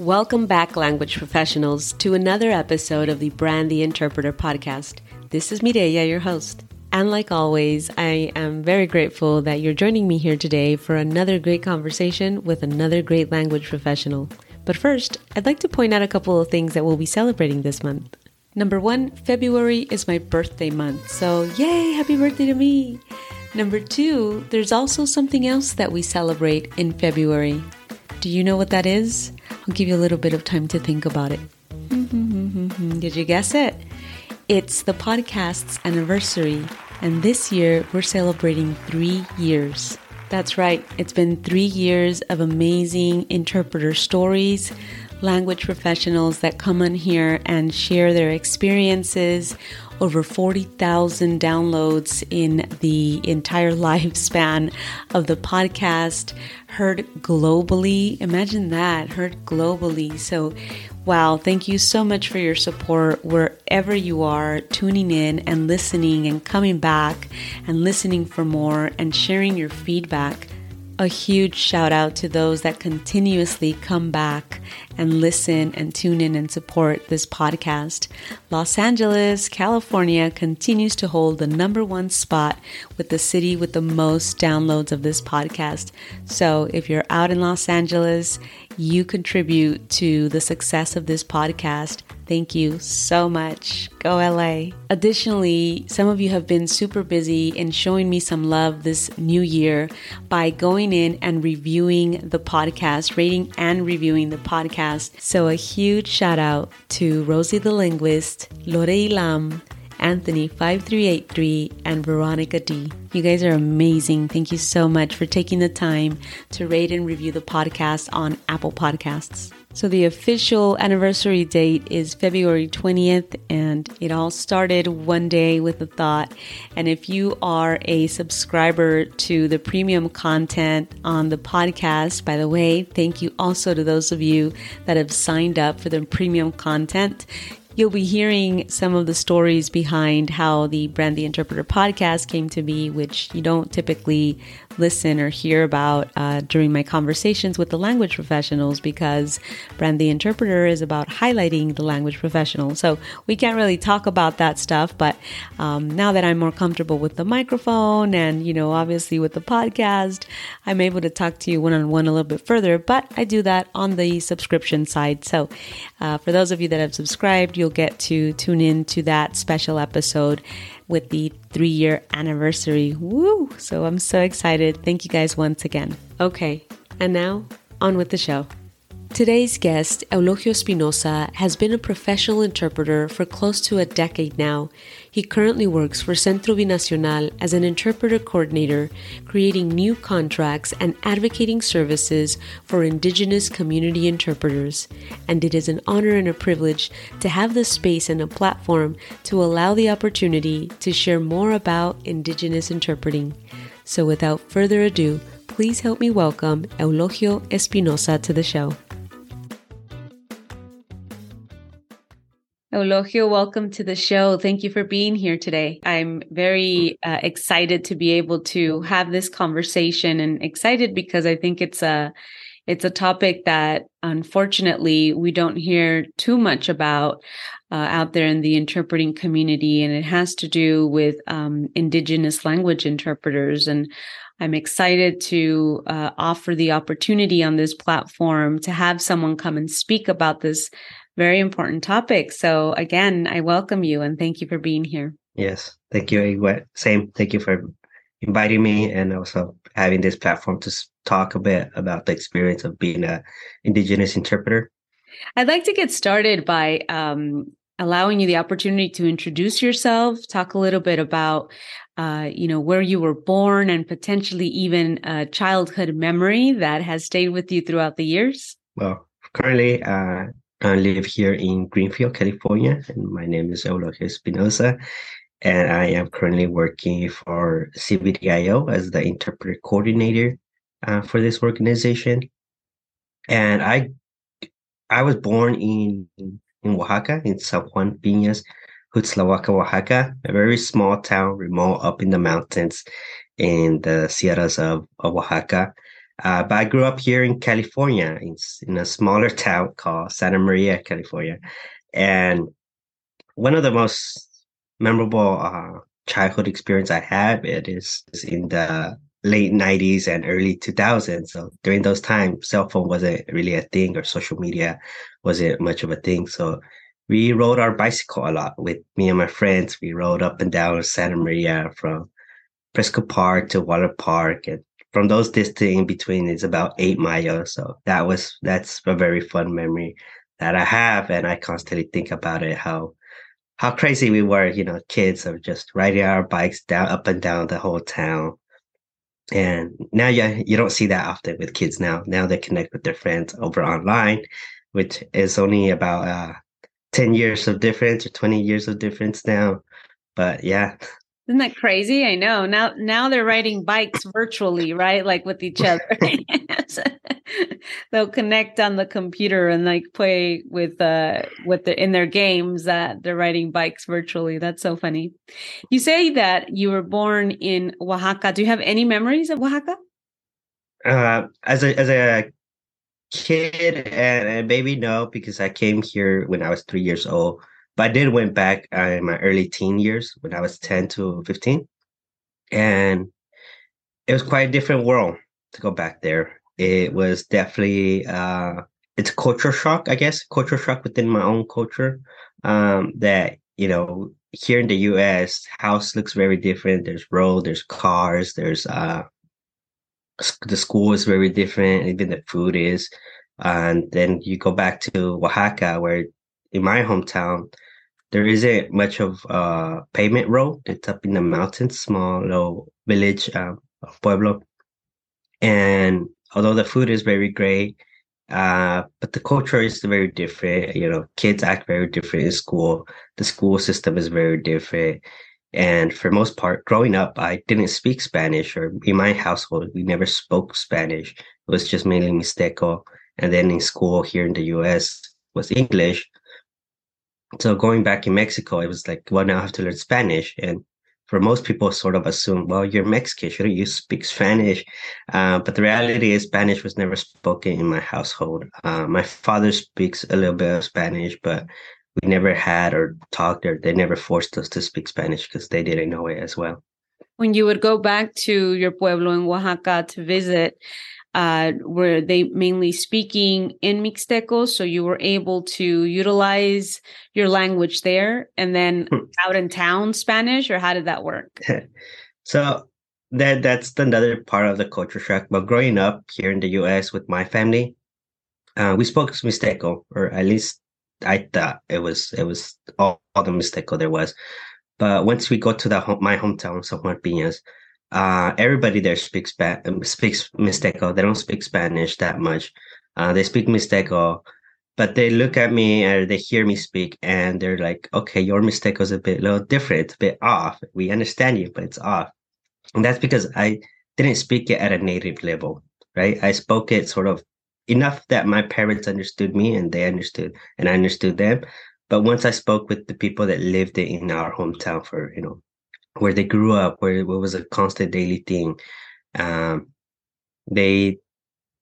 Welcome back, language professionals, to another episode of the Brand the Interpreter podcast. This is Mireya, your host. And like always, I am very grateful that you're joining me here today for another great conversation with another great language professional. But first, I'd like to point out a couple of things that we'll be celebrating this month. Number one, February is my birthday month, so yay, happy birthday to me! Number two, there's also something else that we celebrate in February. Do you know what that is? I'll give you a little bit of time to think about it. Mm-hmm. Did you guess it? It's the podcast's anniversary, and this year we're celebrating three years. That's right, it's been three years of amazing interpreter stories, language professionals that come on here and share their experiences. Over 40,000 downloads in the entire lifespan of the podcast heard globally. Imagine that, heard globally. So, wow, thank you so much for your support wherever you are tuning in and listening and coming back and listening for more and sharing your feedback. A huge shout out to those that continuously come back and listen and tune in and support this podcast. Los Angeles, California continues to hold the number one spot with the city with the most downloads of this podcast. So if you're out in Los Angeles, you contribute to the success of this podcast. Thank you so much. Go LA. Additionally, some of you have been super busy in showing me some love this new year by going in and reviewing the podcast, rating and reviewing the podcast. So, a huge shout out to Rosie the Linguist, Lore Lam, Anthony5383, and Veronica D. You guys are amazing. Thank you so much for taking the time to rate and review the podcast on Apple Podcasts. So, the official anniversary date is February 20th, and it all started one day with a thought. And if you are a subscriber to the premium content on the podcast, by the way, thank you also to those of you that have signed up for the premium content. You'll be hearing some of the stories behind how the Brand the Interpreter podcast came to be, which you don't typically listen or hear about uh, during my conversations with the language professionals because Brand the Interpreter is about highlighting the language professional. So we can't really talk about that stuff, but um, now that I'm more comfortable with the microphone and, you know, obviously with the podcast, I'm able to talk to you one on one a little bit further, but I do that on the subscription side. So uh, for those of you that have subscribed, you'll get to tune in to that special episode with the three year anniversary. Woo! So I'm so excited. Thank you guys once again. Okay, and now on with the show. Today's guest, Eulogio Espinoza, has been a professional interpreter for close to a decade now. He currently works for Centro Binacional as an interpreter coordinator, creating new contracts and advocating services for indigenous community interpreters. And it is an honor and a privilege to have the space and a platform to allow the opportunity to share more about indigenous interpreting. So without further ado, please help me welcome Eulogio Espinoza to the show. Eulogio, welcome to the show. Thank you for being here today. I'm very uh, excited to be able to have this conversation and excited because I think it's a it's a topic that unfortunately we don't hear too much about uh, out there in the interpreting community and it has to do with um, indigenous language interpreters and I'm excited to uh, offer the opportunity on this platform to have someone come and speak about this very important topic. So again, I welcome you and thank you for being here. Yes, thank you. Same. Thank you for inviting me and also having this platform to talk a bit about the experience of being a indigenous interpreter. I'd like to get started by um, allowing you the opportunity to introduce yourself, talk a little bit about, uh, you know, where you were born and potentially even a childhood memory that has stayed with you throughout the years? Well, currently, uh, I live here in Greenfield, California, and my name is Eulogio Espinoza. And I am currently working for CBDIO as the interpreter coordinator uh, for this organization. And I I was born in in Oaxaca, in San Juan Piñas, Juxtlahuaca, Oaxaca, a very small town, remote up in the mountains in the Sierras of, of Oaxaca. Uh, but I grew up here in California, in, in a smaller town called Santa Maria, California. And one of the most memorable uh, childhood experience I had it is, is in the late 90s and early 2000s. So during those times, cell phone wasn't really a thing or social media wasn't much of a thing. So we rode our bicycle a lot with me and my friends. We rode up and down Santa Maria from Preisker Park to Waller Park. And from those distance in between is about eight miles. So that was, that's a very fun memory that I have. And I constantly think about it, how, how crazy we were, you know, kids of just riding our bikes down, up and down the whole town and now you, you don't see that often with kids now. Now they connect with their friends over online, which is only about uh, 10 years of difference or 20 years of difference now. But yeah, isn't that crazy? I know. Now now they're riding bikes virtually, right? Like with each other. They'll connect on the computer and like play with uh with the in their games that they're riding bikes virtually. That's so funny. You say that you were born in Oaxaca. Do you have any memories of Oaxaca? Uh as a as a kid and a baby, no, because I came here when I was three years old. But I did went back uh, in my early teen years when I was 10 to 15. And it was quite a different world to go back there. It was definitely uh it's culture shock, I guess, culture shock within my own culture. Um, that, you know, here in the US, house looks very different. There's road, there's cars, there's uh the school is very different, even the food is. And then you go back to Oaxaca, where in my hometown, there isn't much of a pavement road. It's up in the mountains, small little village, uh, pueblo. And although the food is very great, uh, but the culture is very different. You know, kids act very different in school. The school system is very different. And for most part, growing up, I didn't speak Spanish, or in my household, we never spoke Spanish. It was just mainly Mixteco. And then in school here in the US was English so going back in Mexico, it was like, well, now I have to learn Spanish. And for most people, sort of assume, well, you're Mexican, shouldn't you speak Spanish? Uh, but the reality is, Spanish was never spoken in my household. Uh, my father speaks a little bit of Spanish, but we never had or talked or they never forced us to speak Spanish because they didn't know it as well. When you would go back to your pueblo in Oaxaca to visit, uh, were they mainly speaking in Mixteco? So you were able to utilize your language there and then hmm. out in town Spanish, or how did that work? so that that's another part of the culture shock. But growing up here in the US with my family, uh, we spoke Mixteco, or at least I thought it was it was all, all the Mixteco there was. But once we got to the my hometown, San Juan Piñas, uh, everybody there speaks ba- um, speaks Mixteco. They don't speak Spanish that much. Uh, they speak Mixteco, but they look at me and they hear me speak, and they're like, "Okay, your Mixteco is a bit little different. It's a bit off. We understand you, but it's off." And that's because I didn't speak it at a native level, right? I spoke it sort of enough that my parents understood me and they understood, and I understood them. But once I spoke with the people that lived in our hometown for you know where they grew up, where it was a constant daily thing, um, they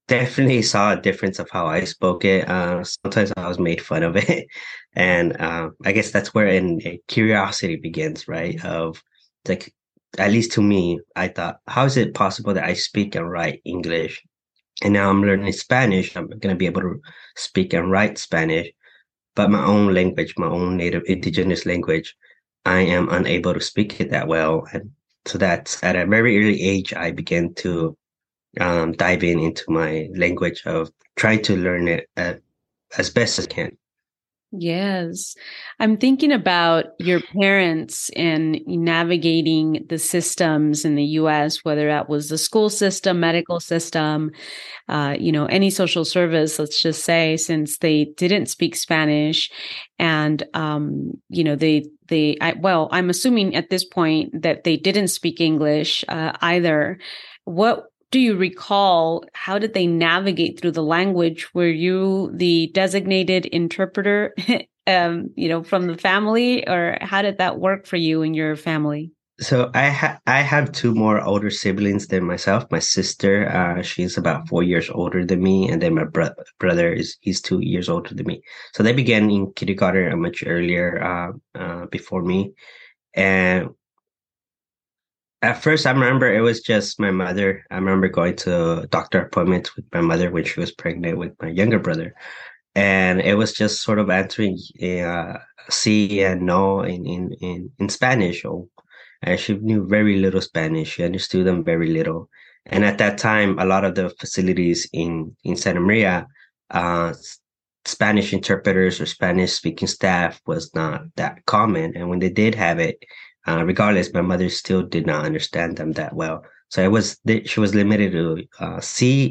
definitely saw a difference of how I spoke it. Uh, sometimes I was made fun of it, and uh, I guess that's where in curiosity begins, right? Of like, at least to me, I thought, how is it possible that I speak and write English, and now I'm learning Spanish? I'm going to be able to speak and write Spanish, but my own language, my own native indigenous language. I am unable to speak it that well. And so that's at a very early age, I began to um, dive in into my language of trying to learn it at, as best as I can. Yes. I'm thinking about your parents and navigating the systems in the US, whether that was the school system, medical system, uh, you know, any social service, let's just say, since they didn't speak Spanish. And, um, you know, they, they, I, well, I'm assuming at this point that they didn't speak English uh, either. What do you recall? How did they navigate through the language? Were you the designated interpreter um, you know from the family or how did that work for you and your family so i ha- i have two more older siblings than myself. My sister uh, she's about four years older than me and then my bro- brother is he's two years older than me. So they began in kindergarten much earlier uh, uh, before me. And at first i remember it was just my mother. I remember going to doctor appointments with my mother when she was pregnant with my younger brother. And it was just sort of answering uh, sí and no in, in, in, in spanish or and she knew very little spanish she understood them very little and at that time a lot of the facilities in in santa maria uh, spanish interpreters or spanish speaking staff was not that common and when they did have it uh, regardless, my mother still did not understand them that well. So it was she was limited to uh,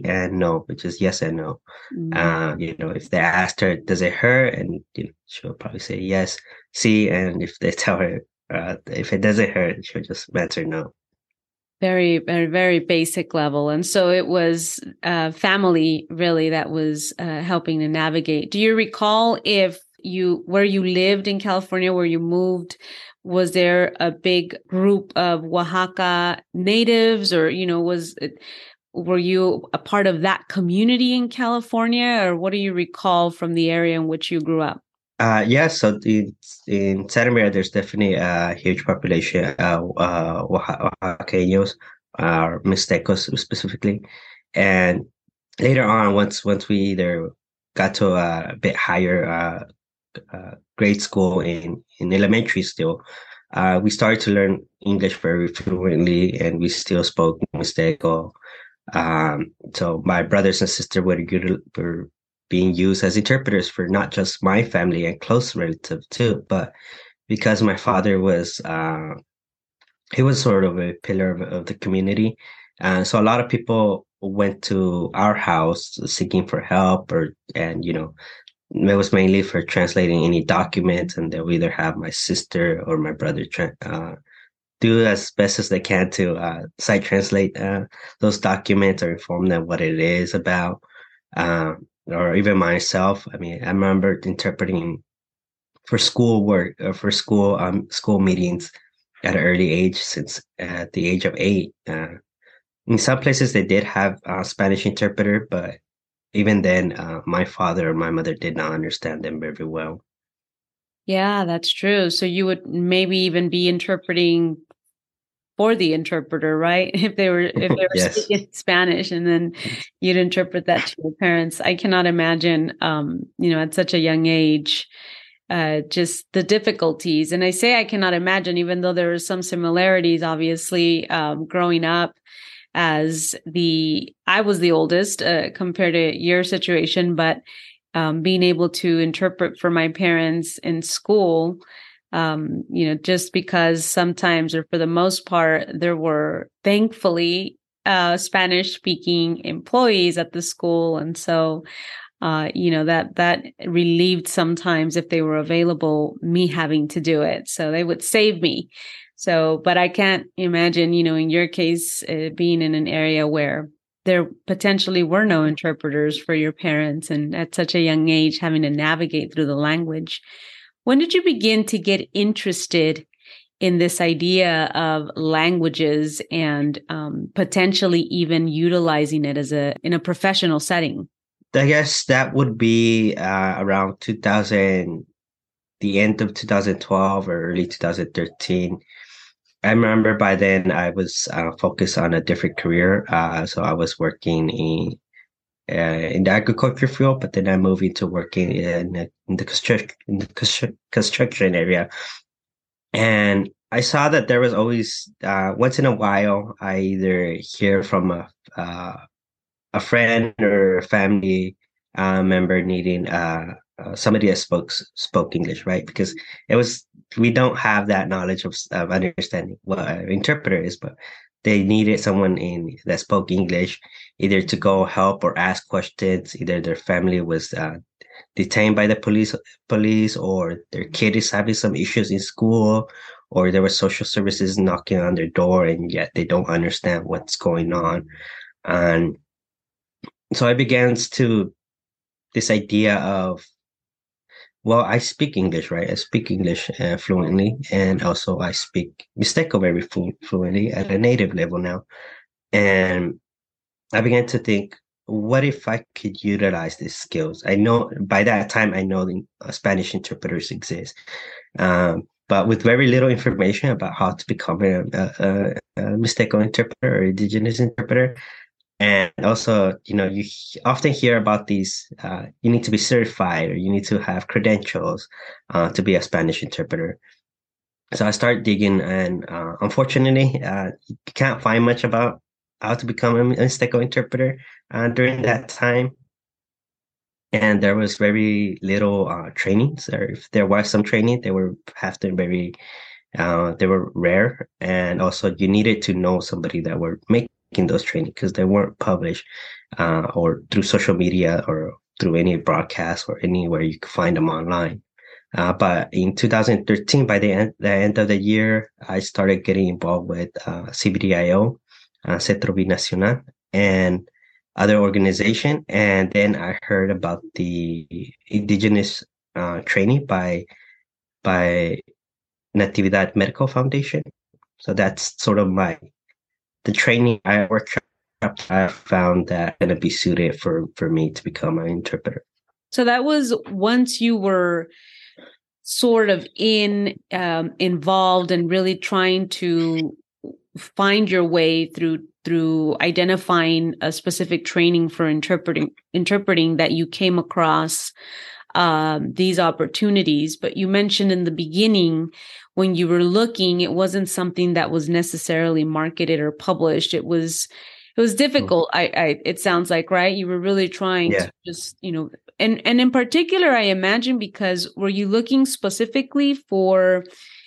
and no, which is yes and no. Mm-hmm. Uh, you know, if they asked her, "Does it hurt?" and you know, she'll probably say yes, sí, and if they tell her uh, if it doesn't hurt, she'll just answer no. Very, very, very basic level, and so it was uh, family really that was uh, helping to navigate. Do you recall if you where you lived in California, where you moved? was there a big group of Oaxaca natives or you know was it, were you a part of that community in California or what do you recall from the area in which you grew up? Uh, yes, so in, in Santa Maria, there's definitely a huge population of uh, Oaxaqueños, uh, Mixtecos specifically. And later on, once once we either got to a bit higher uh, uh, grade school in in elementary still, uh, we started to learn English very fluently, and we still spoke Mixteco. Um, so my brothers and sister were good, were being used as interpreters for not just my family and close relative too, but because my father was uh, he was sort of a pillar of, of the community. Uh, so a lot of people went to our house seeking for help or and you know it was mainly for translating any documents, and they'll either have my sister or my brother tra- uh, do as best as they can to uh, sight translate uh, those documents or inform them what it is about. Um, or even myself. I mean, I remember interpreting for school work or uh, for school um, school meetings at an early age, since at the age of eight. Uh, in some places, they did have a Spanish interpreter, but even then, uh, my father or my mother did not understand them very well. Yeah, that's true. So you would maybe even be interpreting for the interpreter, right? If they were if they were yes. speaking Spanish and then you'd interpret that to your parents. I cannot imagine um, you know, at such a young age, uh just the difficulties. And I say I cannot imagine, even though there are some similarities, obviously, um, growing up as the I was the oldest uh, compared to your situation, but um, being able to interpret for my parents in school, um, you know, just because sometimes or for the most part there were thankfully uh, Spanish speaking employees at the school, and so uh, you know that that relieved sometimes if they were available me having to do it. So they would save me. So, but I can't imagine, you know, in your case, uh, being in an area where there potentially were no interpreters for your parents and at such a young age having to navigate through the language. When did you begin to get interested in this idea of languages and um, potentially even utilizing it as a in a professional setting? I guess that would be uh, around 2000, the end of 2012 or early 2013 I remember by then I was uh, focused on a different career. Uh, so I was working in uh, in the agriculture field, but then I moved into working in, in the construction in the construction area, and I saw that there was always uh, once in a while I either hear from a uh, a friend or family uh, member needing uh, somebody that spoke spoke English, right? Because it was we don't have that knowledge of, of understanding what an interpreter is, but they needed someone in that spoke English, either to go help or ask questions. Either their family was uh, detained by the police, police, or their kid is having some issues in school, or there were social services knocking on their door, and yet they don't understand what's going on. And so I began to this idea of well, I speak English, right? I speak English uh, fluently, and also I speak Mixteco very flu- fluently at a native level now. And I began to think, what if I could utilize these skills? I know by that time I know the uh, Spanish interpreters exist, um, but with very little information about how to become a, a, a Mixteco interpreter or indigenous interpreter, and also you know you often hear about these uh, you need to be certified or you need to have credentials uh, to be a spanish interpreter. So i started digging and uh, unfortunately uh, you can't find much about how to become a Mixteco interpreter uh, during that time. And there was very little uh, trainings or if there was some training they were often very they were rare. And also you needed to know somebody that making in those trainings because they weren't published uh, or through social media or through any broadcast or anywhere you could find them online. Uh, but in 2013, by the end, the end of the year, I started getting involved with uh, CBDIO, uh, Centro Binacional, and other organization. And then I heard about the indigenous uh, training by by Natividad Medical Foundation. So that's sort of my the training I workshop I found that going to be suited for for me to become an interpreter. So that was once you were sort of in um, involved and really trying to find your way through through identifying a specific training for interpreting interpreting that you came across um, these opportunities. But you mentioned in the beginning when you were looking, it wasn't something that was necessarily marketed or published. It was it was difficult. I, I it sounds like right. You were really trying yeah. to just you know, and and in particular, I imagine because were you looking specifically for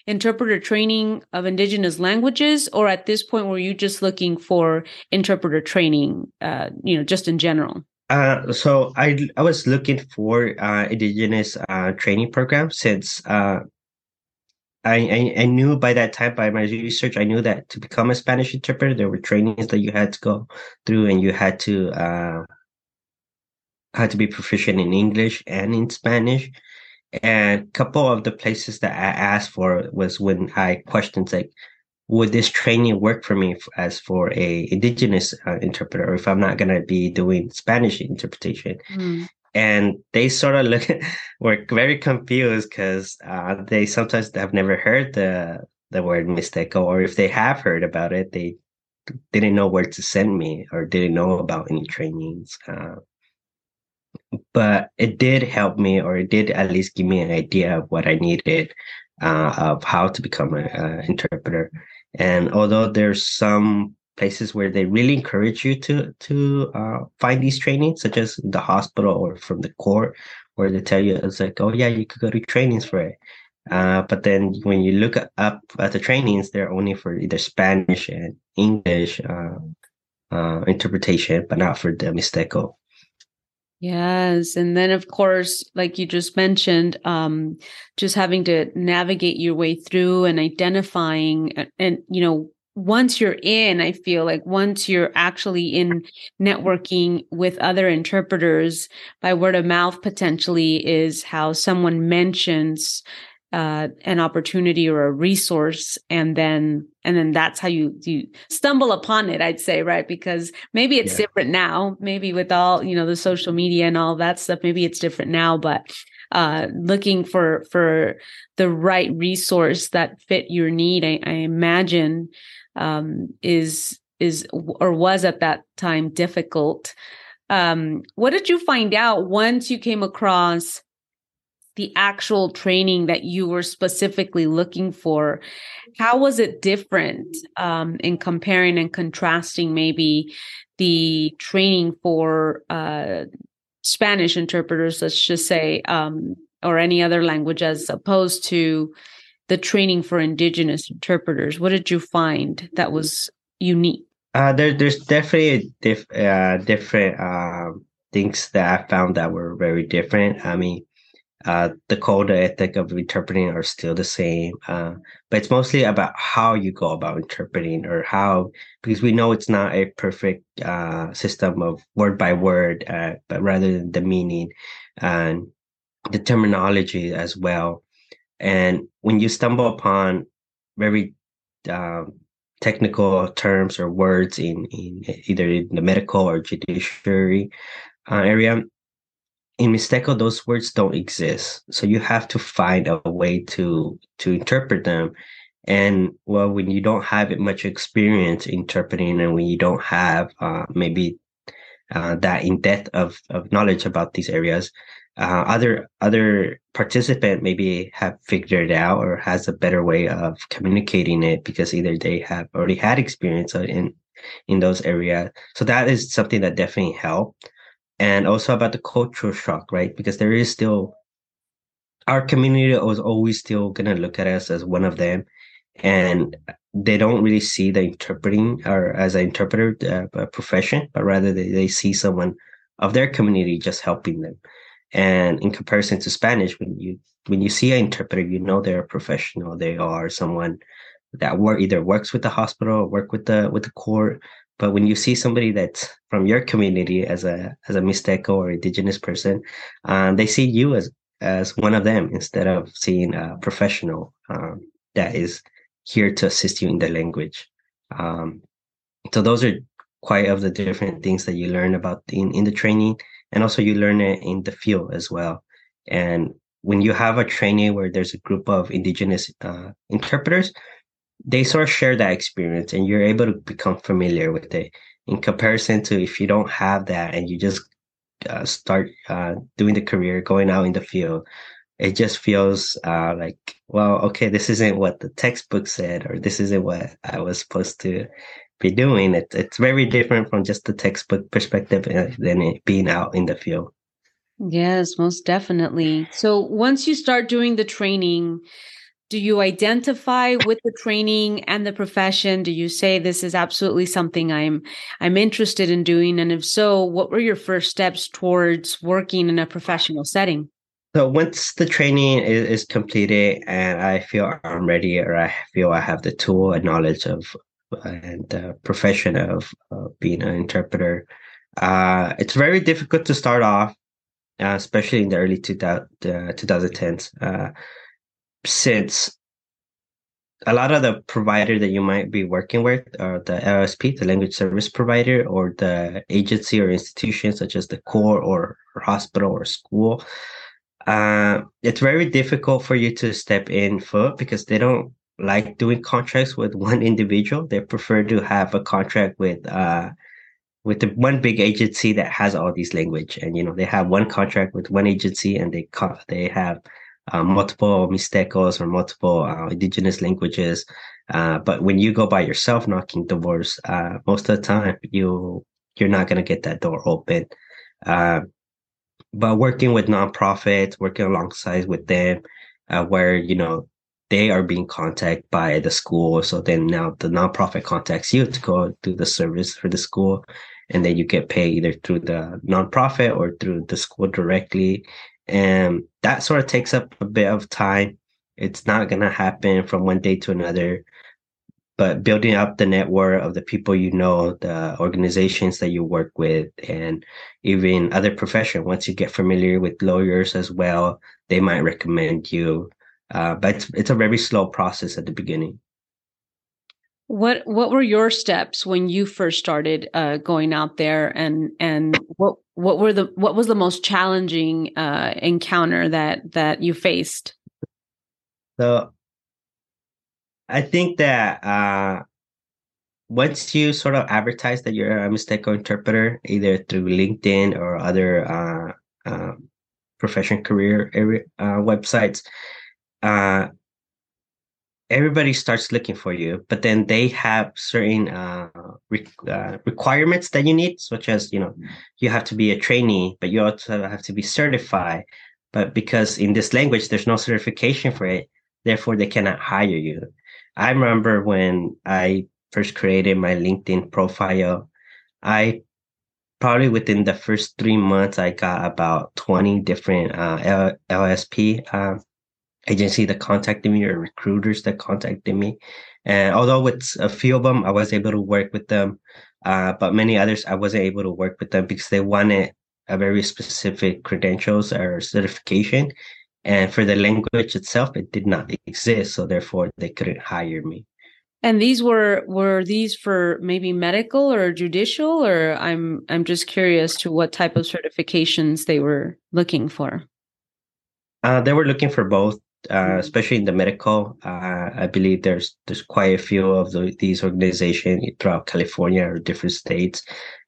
interpreter training of indigenous languages or at this point were you just looking for interpreter training uh, you know just in general uh, so I I was looking for uh, indigenous uh, training program since uh, I, I, I knew by that time by my research I knew that to become a Spanish interpreter there were trainings that you had to go through and you had to uh had to be proficient in English and in Spanish. And a couple of the places that I asked for was when I questioned like, would this training work for me as for a indigenous uh, interpreter, if I'm not gonna be doing Spanish interpretation? Mm and they sort of look were very confused because uh, they sometimes have never heard the the word Mixteco, or if they have heard about it, they didn't know where to send me or didn't know about any trainings. Uh, but it did help me, or it did at least give me an idea of what I needed uh, of how to become an interpreter. And although there's some places where they really encourage you to to uh, find these trainings, such as the hospital or from the court, where they tell you it's like, oh yeah, you could go to trainings for it. Uh, but then when you look up at the trainings, they're only for either Spanish and English uh, uh, interpretation, but not for the Mixteco. Yes. And then, of course, like you just mentioned, um, just having to navigate your way through and identifying and, and, you know, once you're in, I feel like once you're actually in networking with other interpreters by word of mouth, potentially is how someone mentions uh, an opportunity or a resource, and then and then that's how you you stumble upon it. I'd say right because maybe it's yeah. different now. Maybe with all you know the social media and all that stuff, maybe it's different now. But uh, looking for for the right resource that fit your need, I, I imagine um, is is or was at that time difficult. Um, what did you find out once you came across the actual training that you were specifically looking for? How was it different um, in comparing and contrasting maybe the training for uh, Spanish interpreters, let's just say, um, or any other language, as opposed to the training for indigenous interpreters? What did you find that was unique? Uh, there, there's definitely diff, uh, different uh, things that I found that were very different. I mean, uh, the code, ethic of interpreting are still the same, uh, but it's mostly about how you go about interpreting or how, because we know it's not a perfect uh, system of word by word, uh, but rather than the meaning and the terminology as well. And when you stumble upon very um, technical terms or words in, in either in the medical or judiciary uh, area, in Mixteco, those words don't exist. So you have to find a way to to interpret them. And well, when you don't have much experience interpreting, and when you don't have uh, maybe uh, that in depth of, of knowledge about these areas, uh, other other participant maybe have figured it out or has a better way of communicating it because either they have already had experience in in those areas. So that is something that definitely helped and also about the cultural shock, right? Because there is still our community is always still gonna look at us as one of them, and they don't really see the interpreting or as an interpreter uh, profession, but rather they, they see someone of their community just helping them. And in comparison to Spanish, when you when you see an interpreter, you know they're a professional. They are someone that work either works with the hospital or work with the with the court but when you see somebody that's from your community as a as a Mixteco or indigenous person, um, they see you as as one of them instead of seeing a professional um, that is here to assist you in the language. Um, so those are quite of the different things that you learn about in, in the training and also you learn it in the field as well. And when you have a training where there's a group of indigenous uh, interpreters, they sort of share that experience and you're able to become familiar with it in comparison to if you don't have that and you just uh, start uh, doing the career going out in the field it just feels uh, like well okay this isn't what the textbook said or this isn't what i was supposed to be doing it, it's very different from just the textbook perspective uh, than it being out in the field. Yes most definitely. So once you start doing the training do you identify with the training and the profession? Do you say this is absolutely something i'm i'm interested in doing and if so what were your first steps towards working in a professional setting? So once the training is, is completed and i feel i'm ready or i feel i have the tool and knowledge of and profession of uh, being an interpreter uh, it's very difficult to start off uh, especially in the early 2000, 2010s uh, since a lot of the provider that you might be working with are the LSP, the language service provider, or the agency or institution such as the core or, or hospital or school. Uh, it's very difficult for you to step in foot because they don't like doing contracts with one individual. They prefer to have a contract with uh, with the one big agency that has all these language, and you know they have one contract with one agency, and they co- they have uh, multiple Mixtecos or multiple uh, indigenous languages. Uh, but when you go by yourself knocking doors, uh, most of the time you you're not to get that door open. Uh, but working with nonprofits, working alongside with them, uh, where you know they are being contacted by the school, so then now the nonprofit contacts you to go do the service for the school, and then you get paid either through the nonprofit or through the school directly and that sort of takes up a bit of time. It's not going to happen from one day to another, but building up the network of the people you know, the organizations that you work with, and even other profession. Once you get familiar with lawyers as well, they might recommend you. Uh, but it's, it's a very slow process at the beginning. What what were your steps when you first started uh, going out there, and and what what were the what was the most challenging uh, encounter that that you faced? So, I think that uh, once you sort of advertise that you're a Mixteco interpreter, either through LinkedIn or other uh, uh, profession career area uh, websites, uh, everybody starts looking for you, but then they have certain uh, re- uh, requirements that you need, such as you know, you have to be a trainee, but you also have to be certified. But because in this language there's no certification for it, therefore they cannot hire you. I remember when I first created my LinkedIn profile, I probably within the first three months I got about twenty different uh, L- LSP uh, agency that contacted me or recruiters that contacted me. And although with a few of them, I was able to work with them, uh, but many others, I wasn't able to work with them because they wanted a very specific credentials or certification. And for the language itself, it did not exist. So therefore, they couldn't hire me. And these were were these for maybe medical or judicial or I'm I'm just curious to what type of certifications they were looking for. Uh, they were looking for both uh, especially in the medical. Uh, I believe there's there's quite a few of the, these organizations throughout California or different states,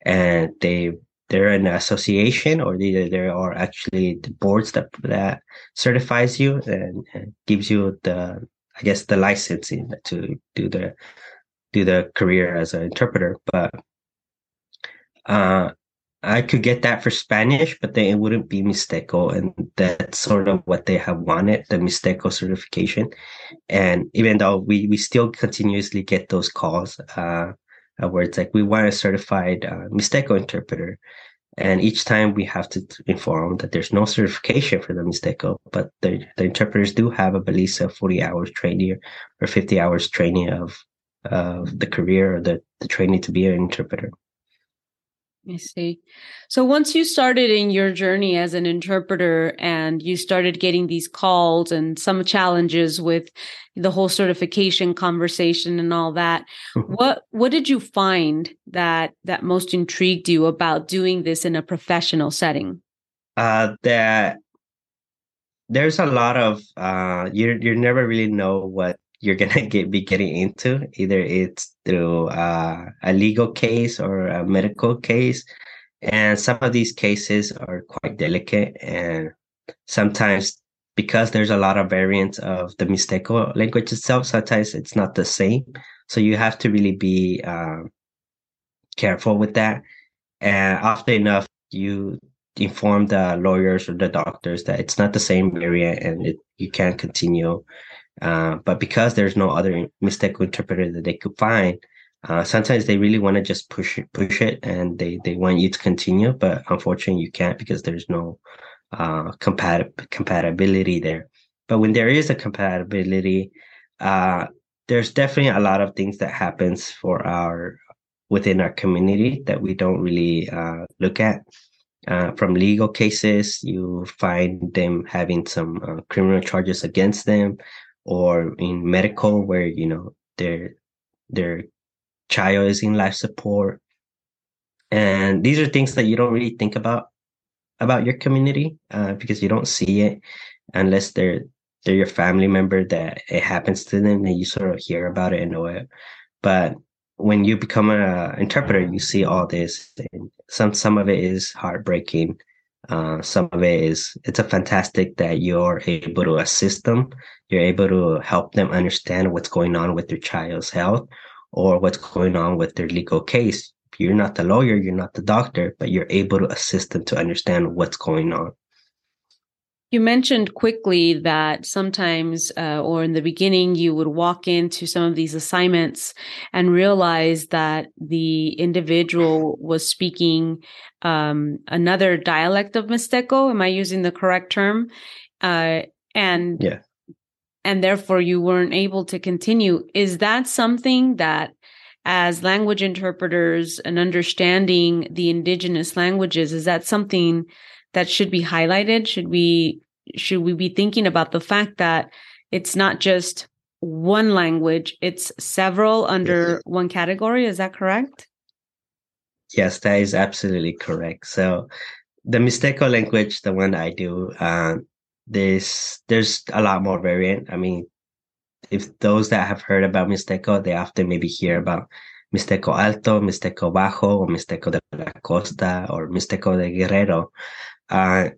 and they they're an association or they they are actually the boards that that certifies you and, and gives you the I guess the licensing to do the do the career as an interpreter. But uh, I could get that for Spanish, but then it wouldn't be Mixteco. And that's sort of what they have wanted, the Mixteco certification. And even though we, we still continuously get those calls, uh, uh where it's like, we want a certified uh, Mixteco interpreter. And each time we have to inform that there's no certification for the Mixteco, but the, the interpreters do have, I believe, a 40 hours training or 50 hours training of, of the career or the, the training to be an interpreter. I see. So once you started in your journey as an interpreter and you started getting these calls and some challenges with the whole certification conversation and all that, what what did you find that that most intrigued you about doing this in a professional setting? Uh that there's a lot of uh you you never really know what you're gonna get be getting into. Either it's through uh, a legal case or a medical case, and some of these cases are quite delicate, and sometimes because there's a lot of variants of the Mixteco language itself, sometimes it's not the same. So you have to really be uh, careful with that. And often enough, you inform the lawyers or the doctors that it's not the same variant and it, you can't continue uh, but because there's no other Mixteco interpreter that they could find, uh, sometimes they really want to just push it, push it, and they they want you to continue. But unfortunately, you can't because there's no uh, compatib- compatibility there. But when there is a compatibility, uh, there's definitely a lot of things that happens for our within our community that we don't really uh, look at. Uh, from legal cases, you find them having some uh, criminal charges against them, or in medical where you know their their child is in life support. And these are things that you don't really think about about your community uh, because you don't see it unless they're they're your family member that it happens to them and you sort of hear about it and know it. But when you become an interpreter you see all this and some some of it is heartbreaking. Uh, some of it is it's a fantastic that you're able to assist them you're able to help them understand what's going on with their child's health or what's going on with their legal case you're not the lawyer you're not the doctor but you're able to assist them to understand what's going on you mentioned quickly that sometimes, uh, or in the beginning, you would walk into some of these assignments and realize that the individual was speaking um, another dialect of Mixteco. Am I using the correct term? Uh, and yeah. And therefore you weren't able to continue. Is that something that as language interpreters and understanding the indigenous languages is that something that should be highlighted? Should we should we be thinking about the fact that it's not just one language, it's several under yes. one category? Is that correct? Yes, that is absolutely correct. So the Mixteco language, the one I do, uh, there's there's a lot more variant. I mean, if those that have heard about Mixteco, they often maybe hear about Mixteco Alto, Mixteco Bajo, or Mixteco de la Costa, or Mixteco de Guerrero. Uh,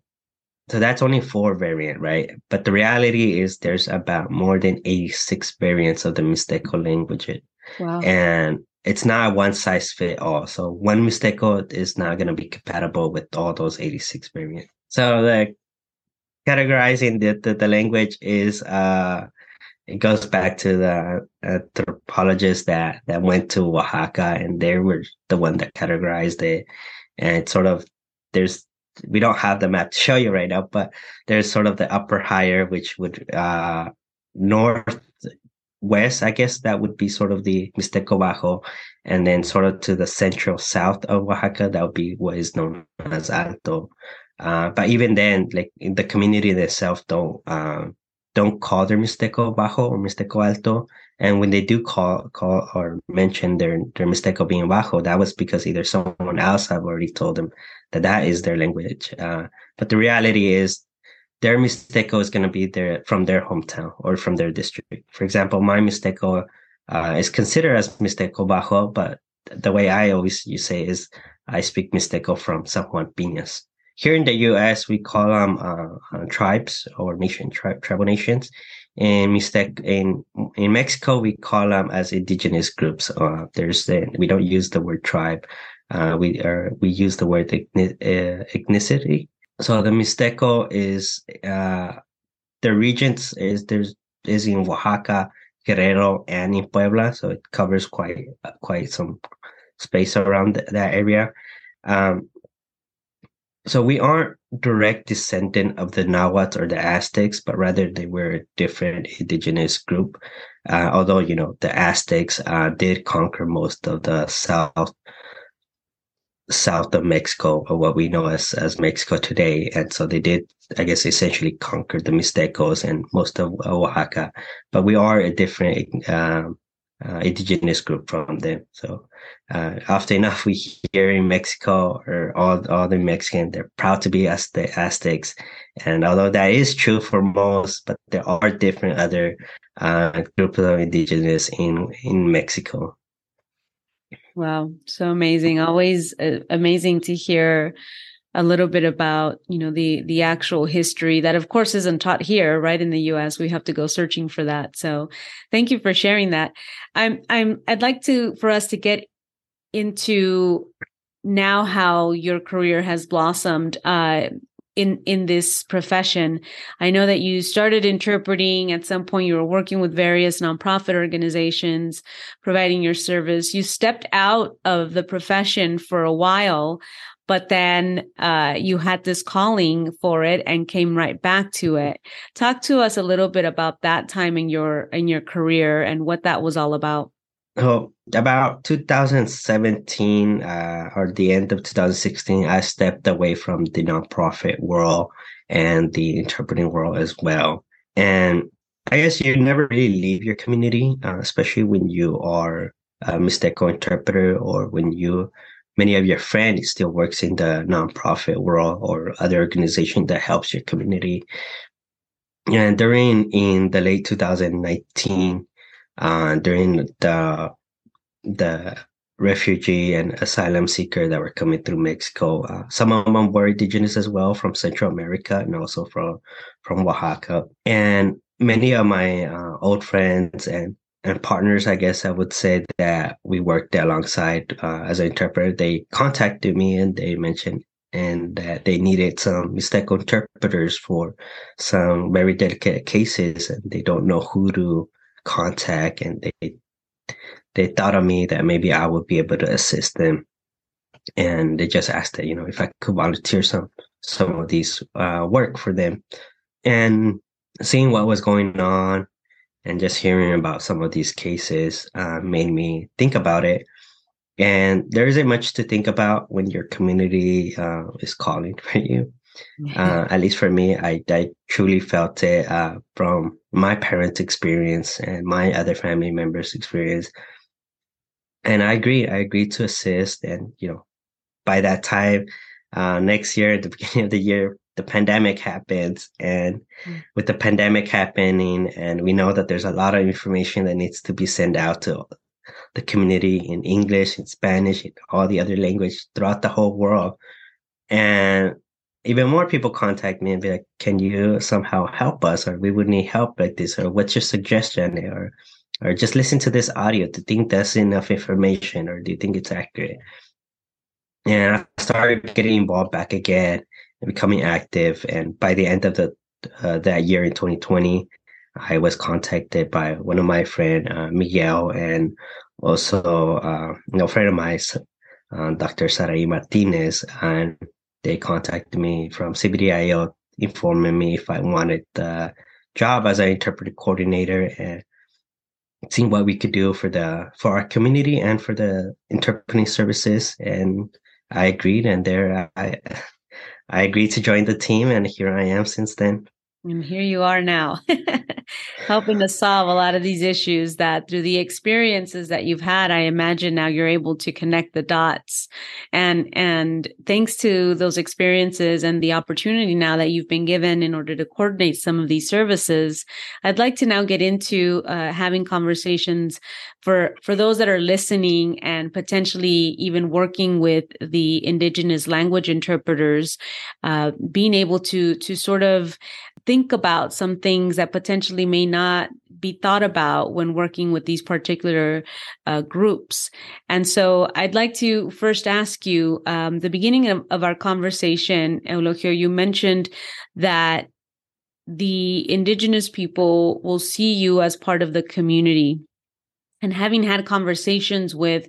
so that's only four variant, right? But the reality is there's about more than 86 variants of the Mixteco language. Wow. And it's not one size fit all. So one Mixteco is not going to be compatible with all those 86 variants. So the categorizing the, the, the language is uh it goes back to the anthropologists that that went to Oaxaca and they were the one that categorized it. And it's sort of there's we don't have the map to show you right now but there's sort of the upper higher which would uh north west i guess that would be sort of the mixteco bajo and then sort of to the central south of oaxaca that would be what is known as alto uh, but even then like in the community itself don't uh, don't call their mixteco bajo or mixteco alto and when they do call call or mention their their mixteco being bajo that was because either someone else have already told them that that is their language. Uh, but the reality is their Mixteco is going to be their from their hometown or from their district. For example, my Mixteco uh, is considered as Mixteco Bajo, but the way I always you say is I speak Mixteco from San Juan Piñas. Here in the U.S., we call them uh, uh, tribes or nation tri- tribal nations. In in in Mexico, we call them as indigenous groups. Uh, there's the, we don't use the word tribe uh, we are we use the word ethnicity. So the Mixteco is uh, the regions is there's is in Oaxaca, Guerrero, and in Puebla. So it covers quite quite some space around that area. Um, so we aren't direct descendant of the Nahuatl or the Aztecs, but rather they were a different indigenous group. Uh, although you know the Aztecs uh, did conquer most of the south south of Mexico, or what we know as as Mexico today. And so they did, I guess, essentially conquer the Mixtecos and most of Oaxaca. But we are a different um, uh, indigenous group from them. So uh, often enough, we hear in Mexico or all all the Mexican, they're proud to be Azte- Aztecs. And although that is true for most, but there are different other uh, groups of indigenous in in Mexico. Wow, so amazing. Always uh, amazing to hear a little bit about, you know, the the actual history that of course isn't taught here, right in the US. We have to go searching for that. So, thank you for sharing that. I'm I'm I'd like to for us to get into now how your career has blossomed uh, in in this profession i know that you started interpreting at some point you were working with various nonprofit organizations providing your service you stepped out of the profession for a while but then uh, you had this calling for it and came right back to it. Talk to us a little bit about that time in your in your career and what that was all about. Oh, about 2017 uh, or the end of 2016, I stepped away from the nonprofit world and the interpreting world as well. And I guess you never really leave your community, uh, especially when you are a Mixteco interpreter or when you many of your friends still works in the nonprofit world or other organization that helps your community. And during in the late 2019, uh, during the the refugee and asylum seeker that were coming through Mexico. Uh, some of them were indigenous as well from Central America and also from from Oaxaca. And many of my uh, old friends and and partners, I guess I would say that we worked alongside uh, as an interpreter. They contacted me and they mentioned and that they needed some Mixteco interpreters for some very delicate cases, and they don't know who to contact and they they thought of me that maybe I would be able to assist them. And they just asked that, you know, if I could volunteer some some of these uh, work for them. And seeing what was going on and just hearing about some of these cases uh, made me think about it. And there isn't much to think about when your community uh, is calling for you. Uh, at least for me, I, I truly felt it uh, from my parents' experience and my other family members' experience. And I agree. I agreed to assist. And, you know, by that time, uh, next year, at the beginning of the year, the pandemic happens. And mm. with the pandemic happening, and we know that there's a lot of information that needs to be sent out to the community in English, in Spanish, in all the other language throughout the whole world. And even more people contact me and be like, "Can you somehow help us?" or "We would need help like this," or "What's your suggestion?" or or just listen to this audio. Do you think that's enough information, or do you think it's accurate? And I started getting involved back again, becoming active. And by the end of the uh, that year in 2020, I was contacted by one of my friend uh, Miguel and also uh, you know, a friend of mine, uh, Dr. Sarai Martinez, and they contacted me from CBDIO, informing me if I wanted the job as an interpreter coordinator and seeing what we could do for the for our community and for the interpreting services. And I agreed, and there I I agreed to join the team, and here I am since then. And here you are now, helping to solve a lot of these issues that through the experiences that you've had, I imagine now you're able to connect the dots. And and thanks to those experiences and the opportunity now that you've been given in order to coordinate some of these services, I'd like to now get into uh, having conversations for for those that are listening and potentially even working with the indigenous language interpreters, uh, being able to to sort of think about some things that potentially may not be thought about when working with these particular uh, groups. And so I'd like to first ask you um, the beginning of, of our conversation, Eulogio, you mentioned that the indigenous people will see you as part of the community. And having had conversations with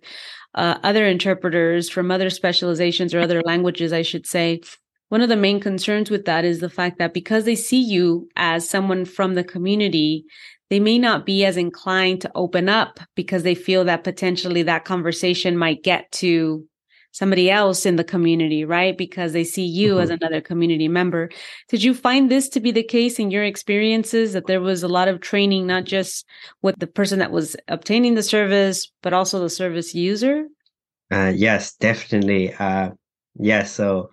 uh, other interpreters from other specializations or other languages, I should say, one of the main concerns with that is the fact that because they see you as someone from the community, they may not be as inclined to open up because they feel that potentially that conversation might get to somebody else in the community, right? Because they see you mm-hmm. as another community member. Did you find this to be the case in your experiences that there was a lot of training, not just with the person that was obtaining the service, but also the service user? Uh, yes, definitely. Uh, yes. Yeah, so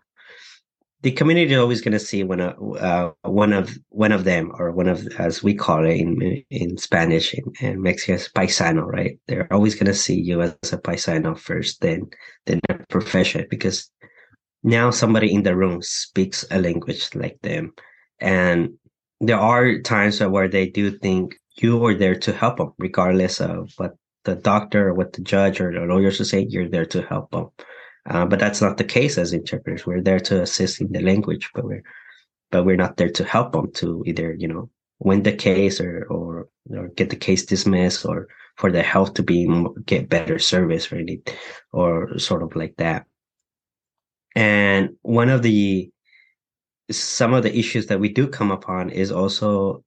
the community is always going to see one of uh, one of one of them or one of as we call it in in Spanish in, in Mexican paisano, right? They're always going to see you as a paisano first, then then a profession because now somebody in the room speaks a language like them, and there are times where they do think you are there to help them, regardless of what the doctor or what the judge or the lawyers are saying. You're there to help them uh, but that's not the case as interpreters. We're there to assist in the language, but we're but we're not there to help them to either you know win the case or or, or get the case dismissed or for the health to be get better service really or sort of like that. And one of the some of the issues that we do come upon is also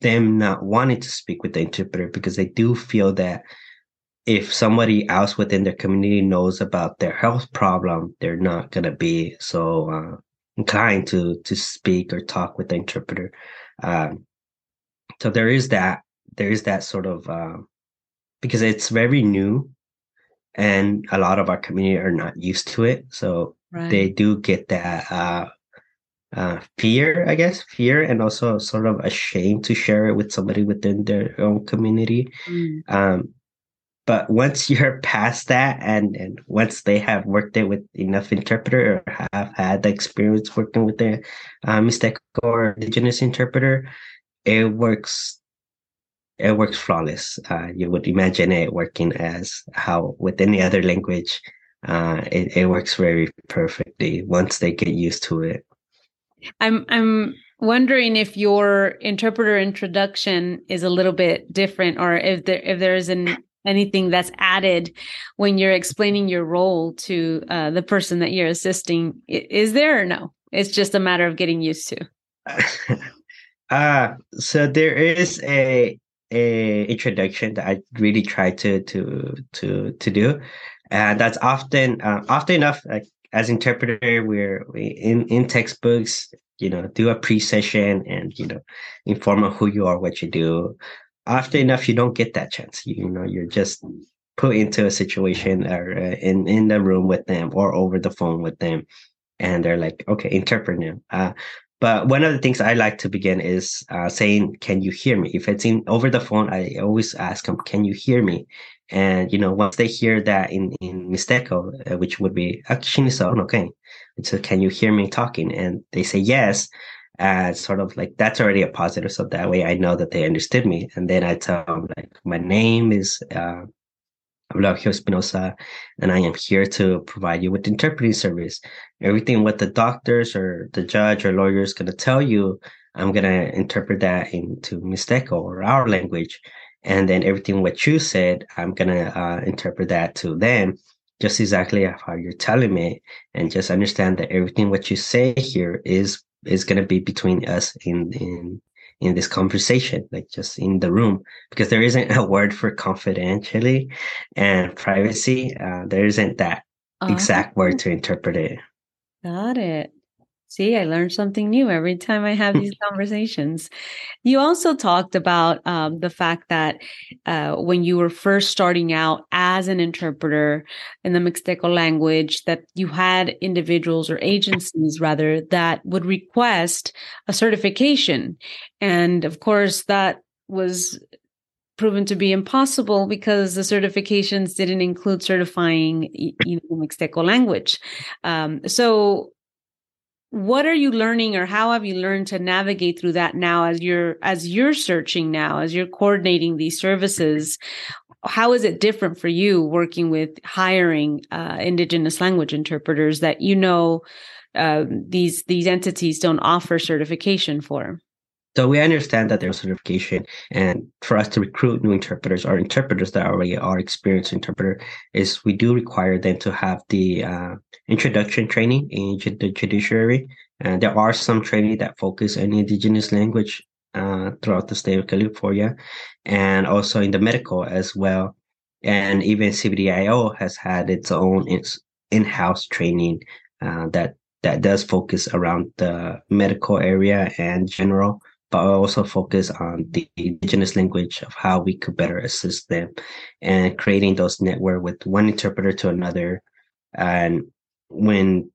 them not wanting to speak with the interpreter because they do feel that if somebody else within their community knows about their health problem, they're not going to be so uh, inclined to to speak or talk with the interpreter. Um, so there is that there is that sort of uh, because it's very new, and a lot of our community are not used to it. So right. they do get that uh, uh, fear, I guess, fear, and also sort of ashamed to share it with somebody within their own community. Mm. Um, but once you're past that and and once they have worked it with enough interpreter or have had the experience working with the uh, Mixteco or indigenous interpreter it works it works flawless. Uh, you would imagine it working as how with any other language uh, it, it works very perfectly once they get used to it. I'm i'm wondering if your interpreter introduction is a little bit different or if there if there is an anything that's added when you're explaining your role to uh, the person that you're assisting. Is there or no? It's just a matter of getting used to. Uh so there is a a introduction that i really try to to to to do. And that's often uh, often enough like as interpreter we're we, in in textbooks you know do a pre-session and you know inform on who you are what you do often enough you don't get that chance. You, you know you're just put into a situation or uh, in in the room with them or over the phone with them and they're like okay interpret them uh, but one of the things i like to begin is uh, saying can you hear me? If it's in over the phone i always ask them can you hear me? And you know, once they hear that in in Mixteco, uh, which would be Akishiniso, okay, so can you hear me talking? And they say yes, uh, sort of like that's already a positive. So that way I know that they understood me. And then I tell them like my name is uh, Eulogio Espinoza, and I am here to provide you with interpreting service. Everything what the doctors or the judge or lawyer is to tell you, I'm to interpret that into Mixteco or our language. And then everything what you said, I'm to uh, interpret that to them just exactly how you're telling me and just understand that everything what you say here is is going to be between us in in in this conversation, like just in the room, because there isn't a word for confidentially and privacy. Uh, there isn't that exact word to interpret it. Got it. See, I learned something new every time I have these conversations. You also talked about um, the fact that uh, when you were first starting out as an interpreter in the Mixteco language, that you had individuals or agencies rather that would request a certification, and of course that was proven to be impossible because the certifications didn't include certifying you know Mixteco language. Um, so what are you learning or how have you learned to navigate through that now as you're as you're searching now as you're coordinating these services? How is it different for you working with hiring uh, indigenous language interpreters that you know uh, these these entities don't offer certification for so we understand that there's certification, and for us to recruit new interpreters or interpreters that already are experienced interpreter, is we do require them to have the uh, introduction training in the judiciary. And there are some training that focus on indigenous language uh, throughout the state of California, and also in the medical as well. And even CBDIO has had its own in-house training uh, that that does focus around the medical area and general but also focus on the indigenous language of how we could better assist them and creating those network with one interpreter to another. And when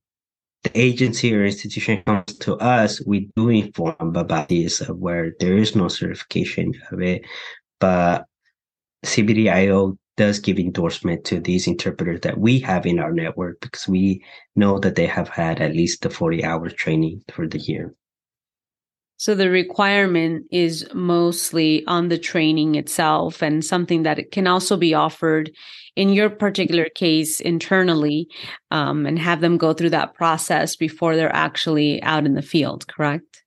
the agency or institution comes to us, we do inform about this where there is no certification of it. But CBDIO does give endorsement to these interpreters that we have in our network because we know that they have had at least the 40 hours training for the year. So the requirement is mostly on the training itself and something that it can also be offered in your particular case internally um, and have them go through that process before they're actually out in the field, correct?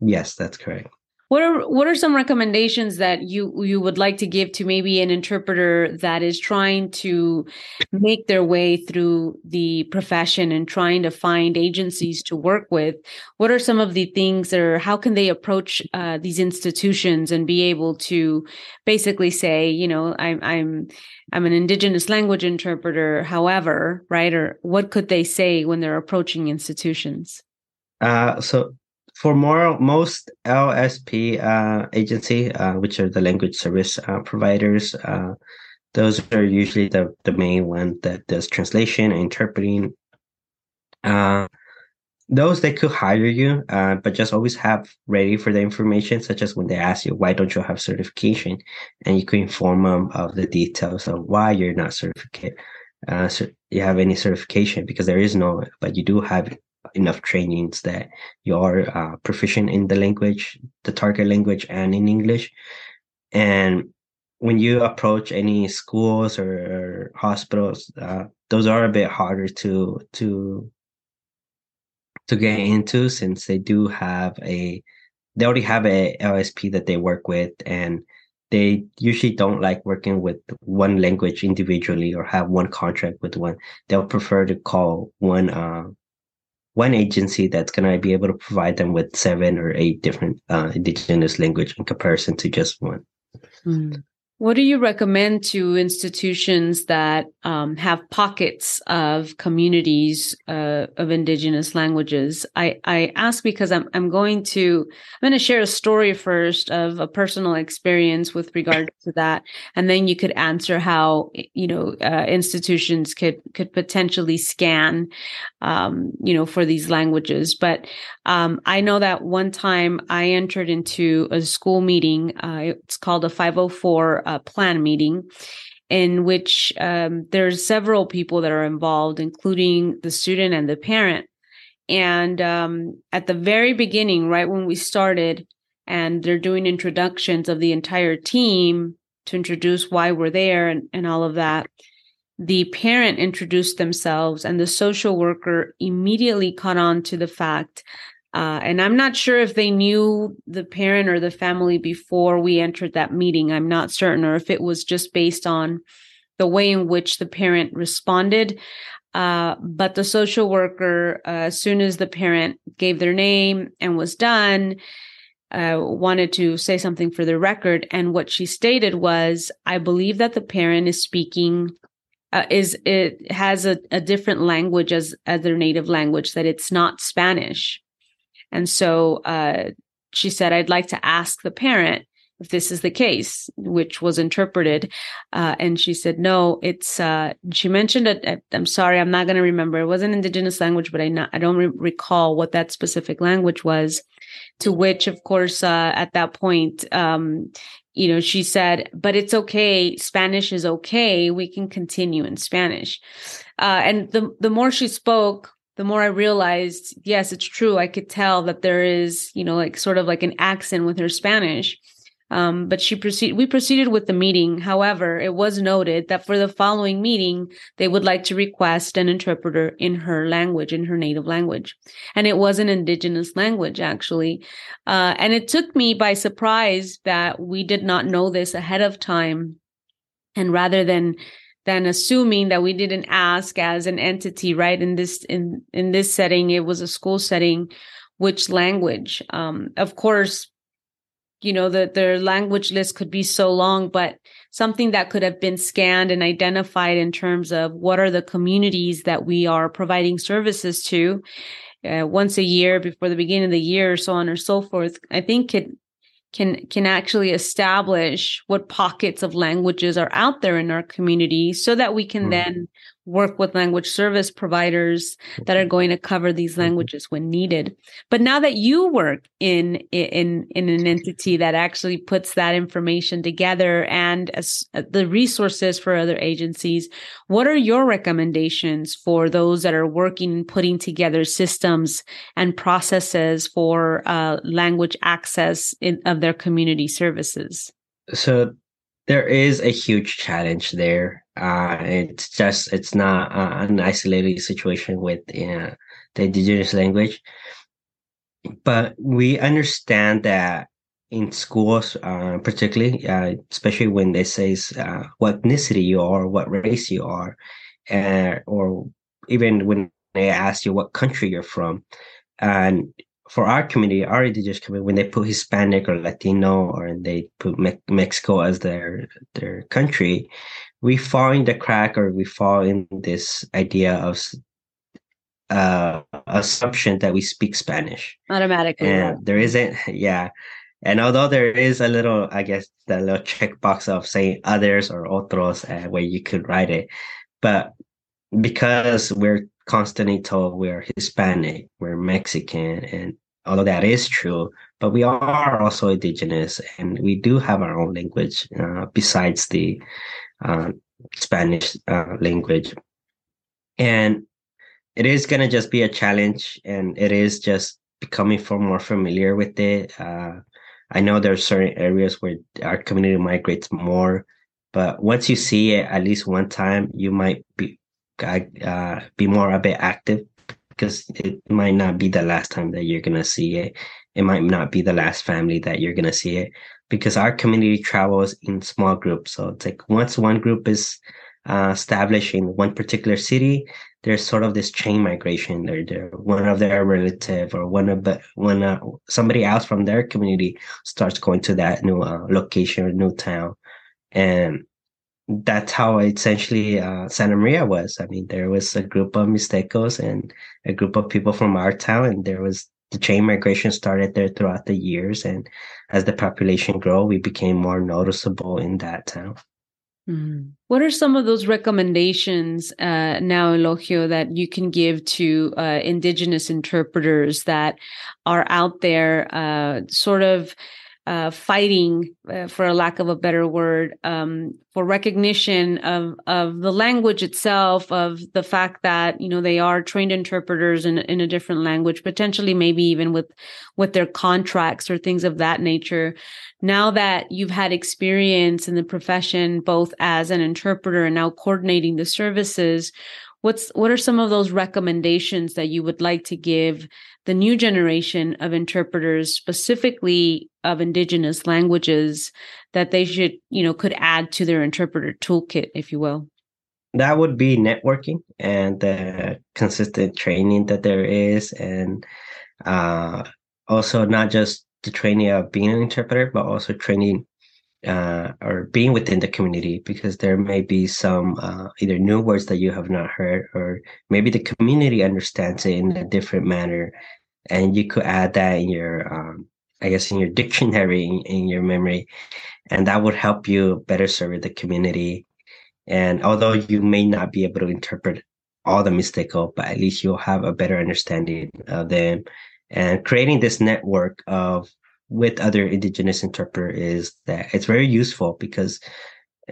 Yes, that's correct. What are what are some recommendations that you you would like to give to maybe an interpreter that is trying to make their way through the profession and trying to find agencies to work with? What are some of the things or how can they approach uh, these institutions and be able to basically say, you know, I'm I'm I'm an indigenous language interpreter, however, right? Or what could they say when they're approaching institutions? Uh, so for more most LSP uh, agency, uh, which are the language service uh, providers, uh, those are usually the, the main one that does translation and interpreting. Uh, those they could hire you, uh, but just always have ready for the information, such as when they ask you, why don't you have certification? And you can inform them of the details of why you're not certificate. So you have any certification because there is no, but you do have enough trainings that you are uh, proficient in the language, the target language, and in English. And when you approach any schools or, hospitals, uh, those are a bit harder to to to get into since they do have a they already have a LSP that they work with and they usually don't like working with one language individually or have one contract with one. They'll prefer to call one uh, one agency that's going to be able to provide them with seven or eight different uh, indigenous language in comparison to just one. Mm. What do you recommend to institutions that um, have pockets of communities uh, of indigenous languages. I, I ask because I'm I'm going to I'm going to share a story first of a personal experience with regard to that, and then you could answer how you know uh, institutions could could potentially scan, um, you know, for these languages. But um, I know that one time I entered into a school meeting. Uh, it's called a 504 uh, plan meeting in which um, there's several people that are involved, including the student and the parent. And um, at the very beginning, right when we started, and they're doing introductions of the entire team to introduce why we're there and, and all of that. The parent introduced themselves, and the social worker immediately caught on to the fact uh, and I'm not sure if they knew the parent or the family before we entered that meeting. I'm not certain, or if it was just based on the way in which the parent responded. Uh, but the social worker, uh, as soon as the parent gave their name and was done, uh, wanted to say something for the record. And what she stated was, I believe that the parent is speaking. Uh, is it has a, a different language as as their native language that it's not Spanish, and so uh, she said, I'd like to ask the parent if this is the case, which was interpreted. Uh, and she said, no, it's, uh, she mentioned it. Uh, I'm sorry, I'm not going to remember. It was an indigenous language, but I, not, I don't re- recall what that specific language was. To which, of course, uh, at that point, um, you know, she said, but it's okay. Spanish is okay. We can continue in Spanish. Uh, and the, the more she spoke, the more I realized, yes, it's true. I could tell that there is, you know, like sort of like an accent with her Spanish. Um, but she proceed. We proceeded with the meeting. However, it was noted that for the following meeting, they would like to request an interpreter in her language, in her native language, and it was an indigenous language actually. Uh, and it took me by surprise that we did not know this ahead of time, and rather than than assuming that we didn't ask as an entity right? In this in in this setting it was a school setting which language um of course you know the their language list could be so long but something that could have been scanned and identified in terms of what are the communities that we are providing services to uh, once a year before the beginning of the year so on and so forth i think it can can actually establish what pockets of languages are out there in our community so that we can mm-hmm. then work with language service providers that are going to cover these languages when needed. But now that you work in in in an entity that actually puts that information together and as, uh, the resources for other agencies what are your recommendations for those that are working putting together systems and processes for uh, language access in, of their community services? So there is a huge challenge there. Uh, it's just it's not uh, an isolated situation with uh, the indigenous language, but we understand that in schools, uh, particularly, uh, especially when they say what ethnicity you are, what race you are, or even when they ask you what country you're from, and for our community, our indigenous community, when they put Hispanic or Latino or they put Me- Mexico as their their country, we fall in the crack or we fall in this idea of uh assumption that we speak Spanish automatically. And there isn't, yeah. And although there is a little, I guess, the little checkbox of saying others or otros uh, where you could write it, but because we're constantly told we're Hispanic, we're Mexican, and although that is true, but we are also indigenous, and we do have our own language uh, besides the uh, Spanish uh, language, and it is gonna just be a challenge, and it is just becoming more familiar with it. Uh, I know there are certain areas where our community migrates more, but once you see it at least one time, you might be uh, be more a bit active because it might not be the last time that you're gonna see it. It might not be the last family that you're gonna see it because our community travels in small groups. So it's like once one group is uh, established in one particular city, there's sort of this chain migration. They're, they're one of their relative or one of the when uh, somebody else from their community starts going to that new uh, location or new town, and that's how essentially uh, Santa Maria was. I mean, there was a group of Mixtecos and a group of people from our town, and there was the chain migration started there throughout the years. And as the population grew, we became more noticeable in that town. Mm. What are some of those recommendations uh, now, Eulogio, that you can give to uh, Indigenous interpreters that are out there, uh, sort of uh, fighting, uh, for a lack of a better word, um, for recognition of of the language itself, of the fact that you know they are trained interpreters in in a different language, potentially maybe even with with their contracts or things of that nature. Now that you've had experience in the profession, both as an interpreter and now coordinating the services, what's what are some of those recommendations that you would like to give the new generation of interpreters specifically of indigenous languages that they should you know could add to their interpreter toolkit if you will? That would be networking and the consistent training that there is and uh, also not just the training of being an interpreter but also training uh, or being within the community because there may be some uh, either new words that you have not heard or maybe the community understands it in a different manner. And you could add that in your um, i guess in your dictionary in, in, your memory. And that would help you better serve the community. And although you may not be able to interpret all the mystical but at least you'll have a better understanding of them. And creating this network of with other indigenous interpreter is that it's very useful because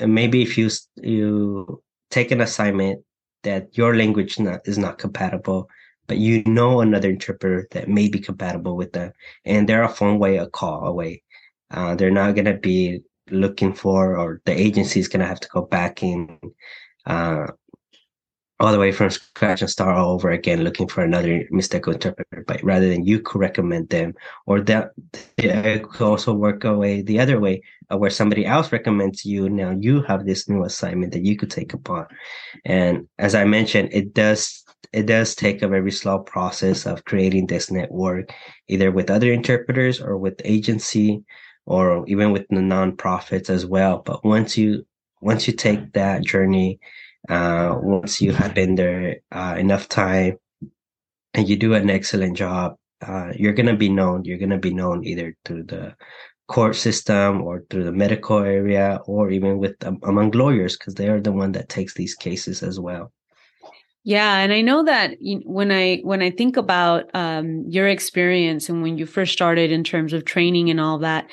uh, maybe if you you take an assignment that your language not, is not compatible but you know another interpreter that may be compatible with them and they're a phone way a call away. Uh, they're not going to be looking for or the agency is going to have to go back in uh, all the way from scratch and start all over again looking for another Mixteco interpreter but rather than you could recommend them or that it could also work away the other way uh, where somebody else recommends you now you have this new assignment that you could take upon. And as i mentioned it does it does take a very slow process of creating this network either with other interpreters or with agency or even with the nonprofits as well. But once you once you take that journey uh, once you have been there uh, enough time and you do an excellent job, uh, you're going to be known. You're going to be known either through the court system or through the medical area or even with um, among lawyers because they are the one that takes these cases as well. Yeah, and I know that when I when I think about um, your experience and when you first started in terms of training and all that,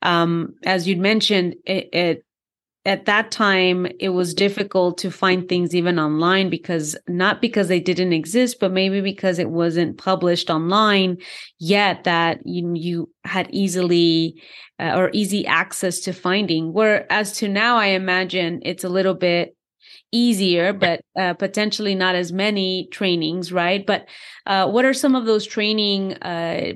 um, as you'd mentioned, it, it at that time it was difficult to find things even online because not because they didn't exist but maybe because it wasn't published online yet that you, you had easily uh, or easy access to finding. Whereas to now i imagine it's a little bit easier but uh, potentially not as many trainings right? But uh, what are some of those training uh,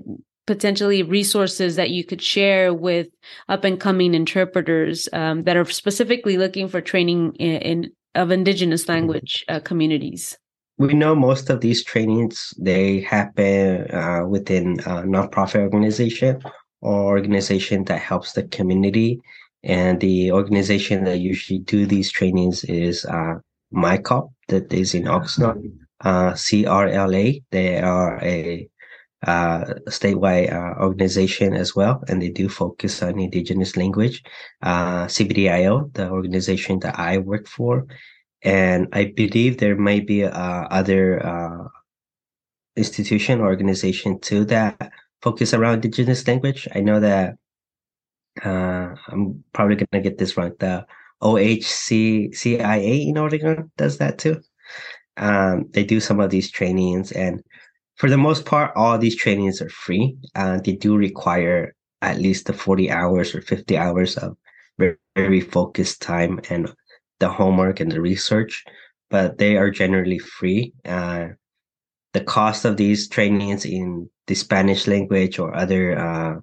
potentially resources that you could share with up and coming interpreters um, that are specifically looking for training in, in of indigenous mm-hmm. language uh, communities we know most of these trainings they happen uh, within a nonprofit organization or organization that helps the community and the organization that usually do these trainings is uh, MICOP that is in Oxnard, uh, CRLA. They are a uh, statewide uh, organization as well, and they do focus on indigenous language. Uh, CBDIO, the organization that I work for, and I believe there might be uh, other uh, institution organization too that focus around indigenous language. I know that uh, I'm probably gonna get this wrong. The OHCCIA in Oregon does that too. Um, they do some of these trainings and for the most part, all these trainings are free. and they do require at least the 40 hours or 50 hours of very, very focused time and the homework and the research, but they are generally free. Uh, the cost of these trainings in the Spanish language or other uh,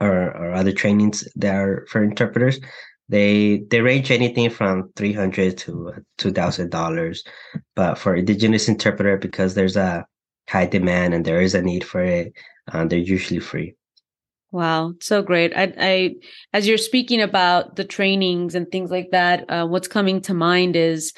or, or other trainings that are for interpreters, they they range anything from three hundred to two thousand dollars. But for indigenous interpreter, because there's a high demand and there is a need for it, uh, they're usually free. Wow, so great. I, I, as you're speaking about the trainings and things like that, uh, what's coming to mind is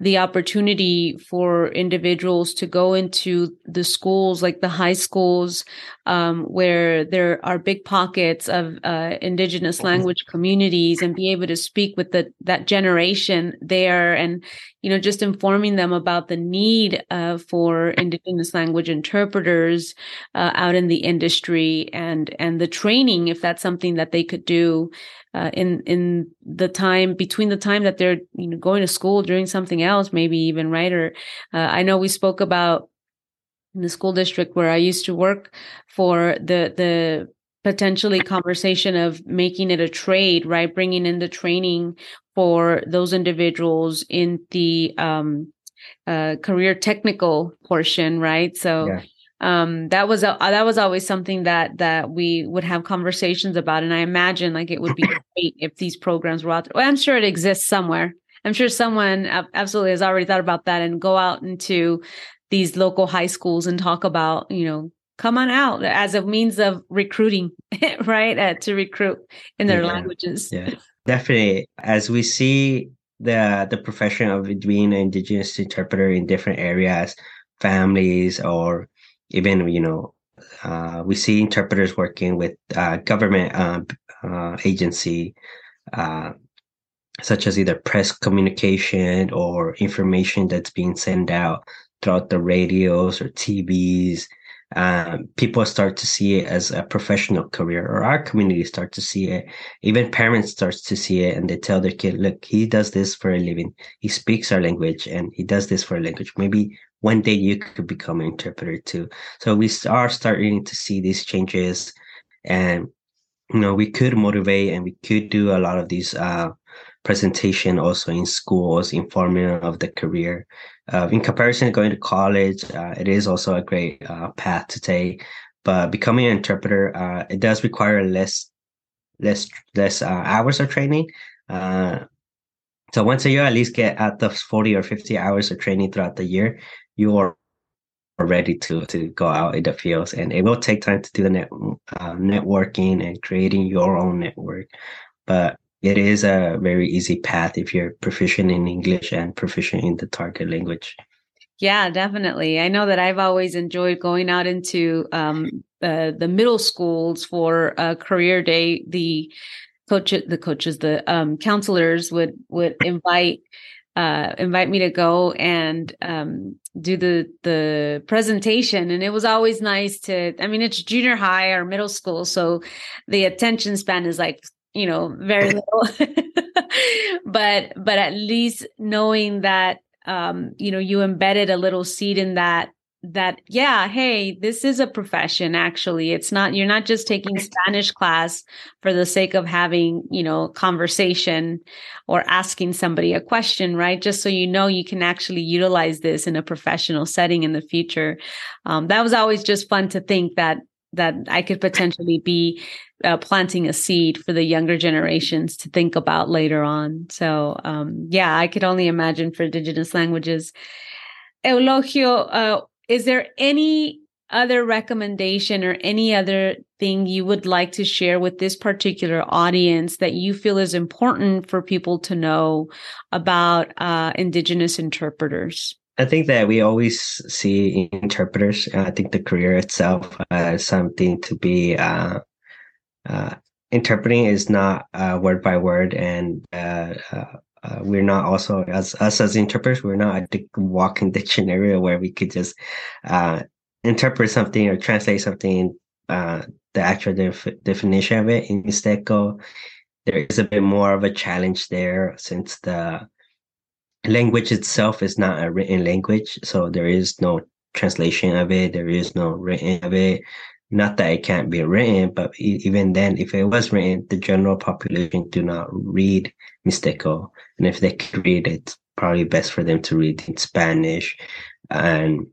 the opportunity for individuals to go into the schools, like the high schools, um, where there are big pockets of uh, indigenous mm-hmm. language communities, and be able to speak with the that generation there, and you know, just informing them about the need uh, for indigenous language interpreters uh, out in the industry, and and the training, if that's something that they could do uh, in in the time between the time that they're you know going to school doing something else maybe even right or uh, i know we spoke about in the school district where i used to work for the the potentially conversation of making it a trade right bringing in the training for those individuals in the um, uh, career technical portion right so yeah um, that was a, that was always something that that we would have conversations about, and I imagine like it would be great if these programs were out there. Well, I'm sure it exists somewhere. I'm sure someone absolutely has already thought about that and go out into these local high schools and talk about you know come on out as a means of recruiting, right? Uh, to recruit in their yeah. languages. Yeah, definitely. As we see the the profession of being an indigenous interpreter in different areas, families or even you know uh, we see interpreters working with uh, government uh, uh agency uh, such as either press communication or information that's being sent out throughout the radios or tvs um, people start to see it as a professional career or our community start to see it even parents starts to see it and they tell their kid look he does this for a living he speaks our language and he does this for a language maybe one day you could become an interpreter too. So we are starting to see these changes, and you know we could motivate and we could do a lot of these uh, presentation also in schools, informing of the career. Uh, in comparison to going to college, uh, it is also a great uh, path to take. But becoming an interpreter, uh, it does require less, less, less uh, hours of training. so once a year, at least get at the 40 or 50 hours of training throughout the year you are ready to to go out in the fields and it will take time to do the net, uh, networking and creating your own network but it is a very easy path if you're proficient in english and proficient in the target language. Yeah definitely. I know that i've always enjoyed going out into um, uh, the middle schools for a career day. The coach the coaches the um, counselors would would invite uh, invite me to go and um, do the the presentation, and it was always nice to. I mean, it's junior high or middle school, so the attention span is like you know very little. but but at least knowing that um, you know you embedded a little seed in that that yeah hey this is a profession actually. It's not you're not just taking spanish class for the sake of having you know conversation or asking somebody a question right? Just so you know you can actually utilize this in a professional setting in the future. Um, that was always just fun to think that that i could potentially be uh, planting a seed for the younger generations to think about later on so um, yeah i could only imagine for indigenous languages Eulogio, uh, is there any other recommendation or any other thing you would like to share with this particular audience that you feel is important for people to know about uh, Indigenous interpreters? I think that we always see interpreters. I think the career itself as something to be uh, uh, interpreting is not uh, word by word and uh, uh, uh, we're not also as us as interpreters we're not a walking dictionary where we could just uh, interpret something or translate something uh, the actual def- definition of it in Mixteco. There is a bit more of a challenge there since the language itself is not a written language, so there is no translation of it. There is no written of it. Not that it can't be written, but even then, if it was written, the general population do not read Mixteco. And if they could read it, probably best for them to read in Spanish. And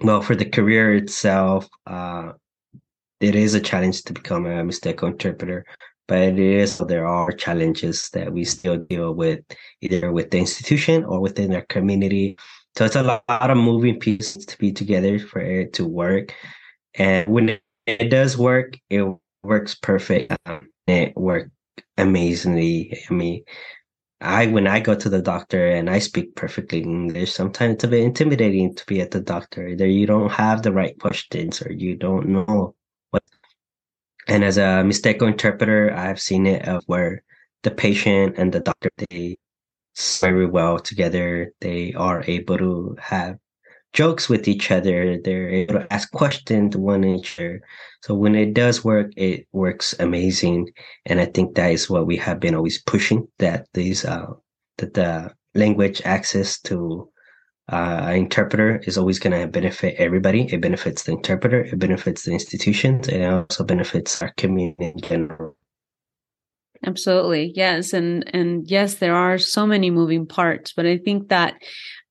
well, for the career itself, uh, it is a challenge to become a Mixteco interpreter, but it is there are challenges that we still deal with either with the institution or within our community. So it's a lot of moving pieces to be together for it to work. And when it does work, it works perfect. Um, it worked amazingly. I mean, I when I go to the doctor and I speak perfectly English, sometimes it's a bit intimidating to be at the doctor. Either you don't have the right questions or you don't know. And as a Mixteco interpreter, I've seen it of where the patient and the doctor they very well together. They are able to have jokes with each other. They're able to ask questions to one another. So when it does work, it works amazing. And I think that is what we have been always pushing that these uh that the language access to uh, an interpreter is always going to benefit everybody. It benefits the interpreter, it benefits the institutions, and it also benefits our community in general. Absolutely. Yes. And and yes, there are so many moving parts, but I think that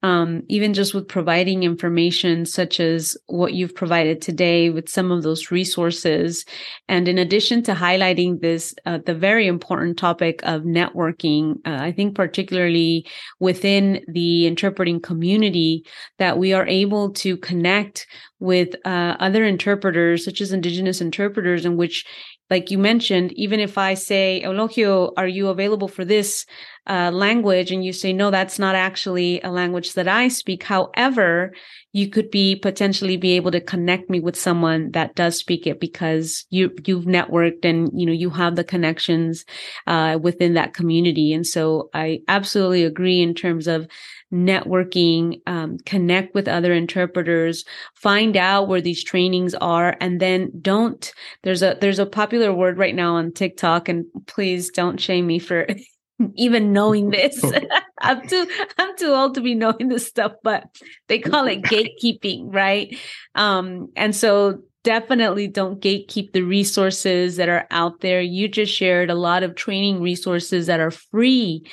um, even just with providing information such as what you've provided today with some of those resources. And in addition to highlighting this, uh, the very important topic of networking, uh, I think particularly within the interpreting community, that we are able to connect with uh, other interpreters, such as Indigenous interpreters, in which like you mentioned, even if I say, Eulogio, are you available for this uh, language? And you say, no, that's not actually a language that I speak. However, you could be potentially be able to connect me with someone that does speak it because you, you've networked and, you know, you have the connections uh, within that community. And so I absolutely agree in terms of networking, um, connect with other interpreters, find out where these trainings are, and then don't. There's a there's a popular word right now on TikTok, and please don't shame me for even knowing this. I'm too I'm too old to be knowing this stuff, but they call it gatekeeping, right? Um, and so definitely don't gatekeep the resources that are out there. You just shared a lot of training resources that are free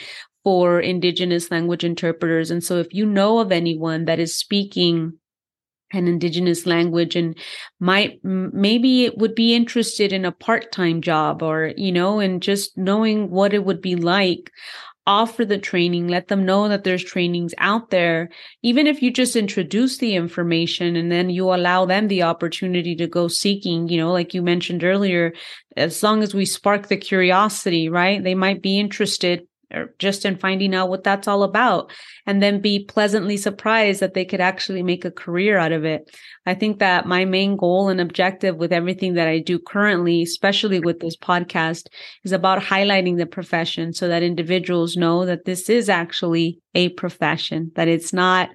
for indigenous language interpreters. And so if you know of anyone that is speaking an indigenous language and might maybe it would be interested in a part-time job or you know and just knowing what it would be like offer the training let them know that there's trainings out there. Even if you just introduce the information and then you allow them the opportunity to go seeking you know like you mentioned earlier as long as we spark the curiosity right? They might be interested or just in finding out what that's all about and then be pleasantly surprised that they could actually make a career out of it. I think that my main goal and objective with everything that I do currently, especially with this podcast, is about highlighting the profession so that individuals know that this is actually a profession, that it's not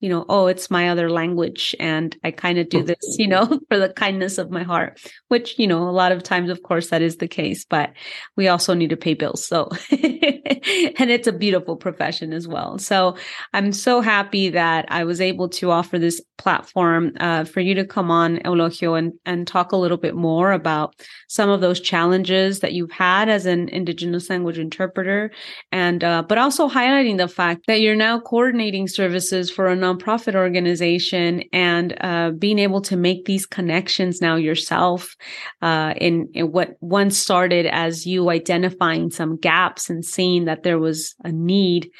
you know, oh, it's my other language. And I kind of do this, you know, for the kindness of my heart, which, you know, a lot of times, of course, that is the case, but we also need to pay bills. So, and it's a beautiful profession as well. So I'm so happy that I was able to offer this platform uh, for you to come on, Eulogio, and, and talk a little bit more about some of those challenges that you've had as an Indigenous language interpreter. And, uh, but also highlighting the fact that you're now coordinating services for a nonprofit organization and uh, being able to make these connections now yourself uh, in, in what once started as you identifying some gaps and seeing that there was a need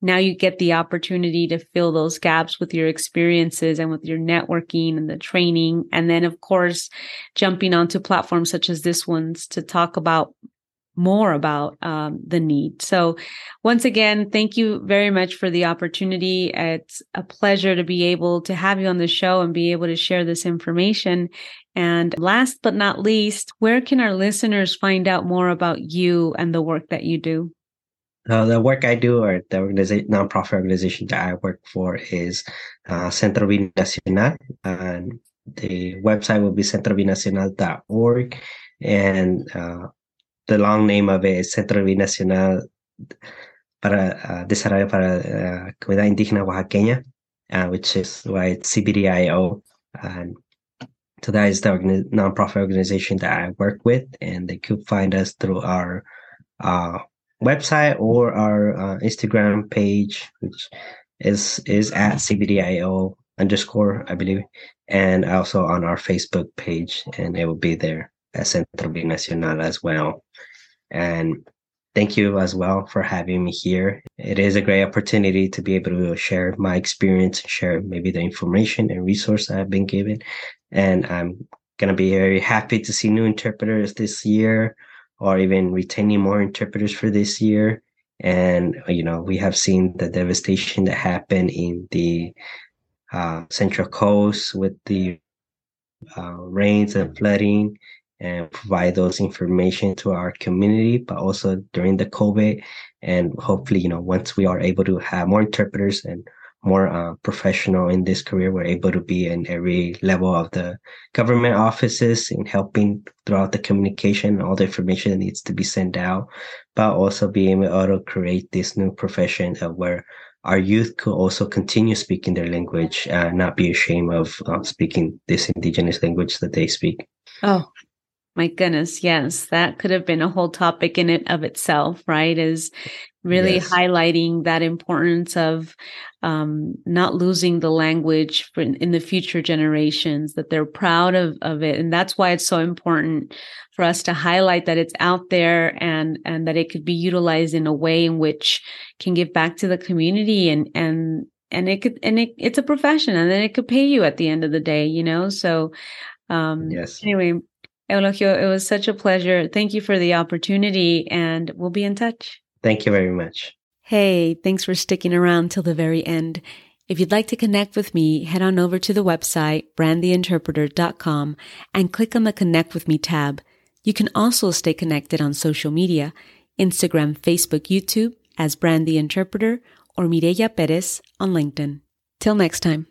now you get the opportunity to fill those gaps with your experiences and with your networking and the training. And then, of course, jumping onto platforms such as this one's to talk about more about um, the need. So, once again, thank you very much for the opportunity. It's a pleasure to be able to have you on the show and be able to share this information. And last but not least, where can our listeners find out more about you and the work that you do? Uh, the work I do, or the nonprofit organization that I work for, is uh, Centro Binacional, and the website will be centrobinacional.org, and uh, the long name of it is Centro Binacional para uh, Desarrollo para uh, Comunidad Indígena Oaxaqueña, uh, which is why it's CBDIO. And so that is the organi- nonprofit organization that I work with, and they could find us through our uh, website or our uh, Instagram page, which is is at CBDIO underscore, I believe, and also on our Facebook page, and it will be there at Centro Binacional as well. And thank you as well for having me here. It is a great opportunity to be able to share my experience, and share maybe the information and resource I've been given. And I'm going to be very happy to see new interpreters this year or even retaining more interpreters for this year. And, you know, we have seen the devastation that happened in the uh, Central Coast with the uh, rains and flooding and provide those information to our community, but also during the COVID. And hopefully, you know, once we are able to have more interpreters and more uh, professional in this career, we're able to be in every level of the government offices in helping throughout the communication, all the information that needs to be sent out, but also being able to create this new profession of where our youth could also continue speaking their language, uh, not be ashamed of uh, speaking this indigenous language that they speak. Oh, my goodness, yes, that could have been a whole topic in it of itself, right? Is really yes. highlighting that importance of um, not losing the language for in, in, the future generations, that they're proud of, of it. And that's why it's so important for us to highlight that it's out there and, and that it could be utilized in a way in which can give back to the community and, and, and it could, and it, it's a profession and then it could pay you at the end of the day, you know? So, um, yes. Anyway, Eulogio, it was such a pleasure. Thank you for the opportunity, and we'll be in touch. Thank you very much. Hey, thanks for sticking around till the very end. If you'd like to connect with me, head on over to the website, brandtheinterpreter.com, and click on the Connect with Me tab. You can also stay connected on social media Instagram, Facebook, YouTube as Brand the Interpreter, or Mireya Perez on LinkedIn. Till next time.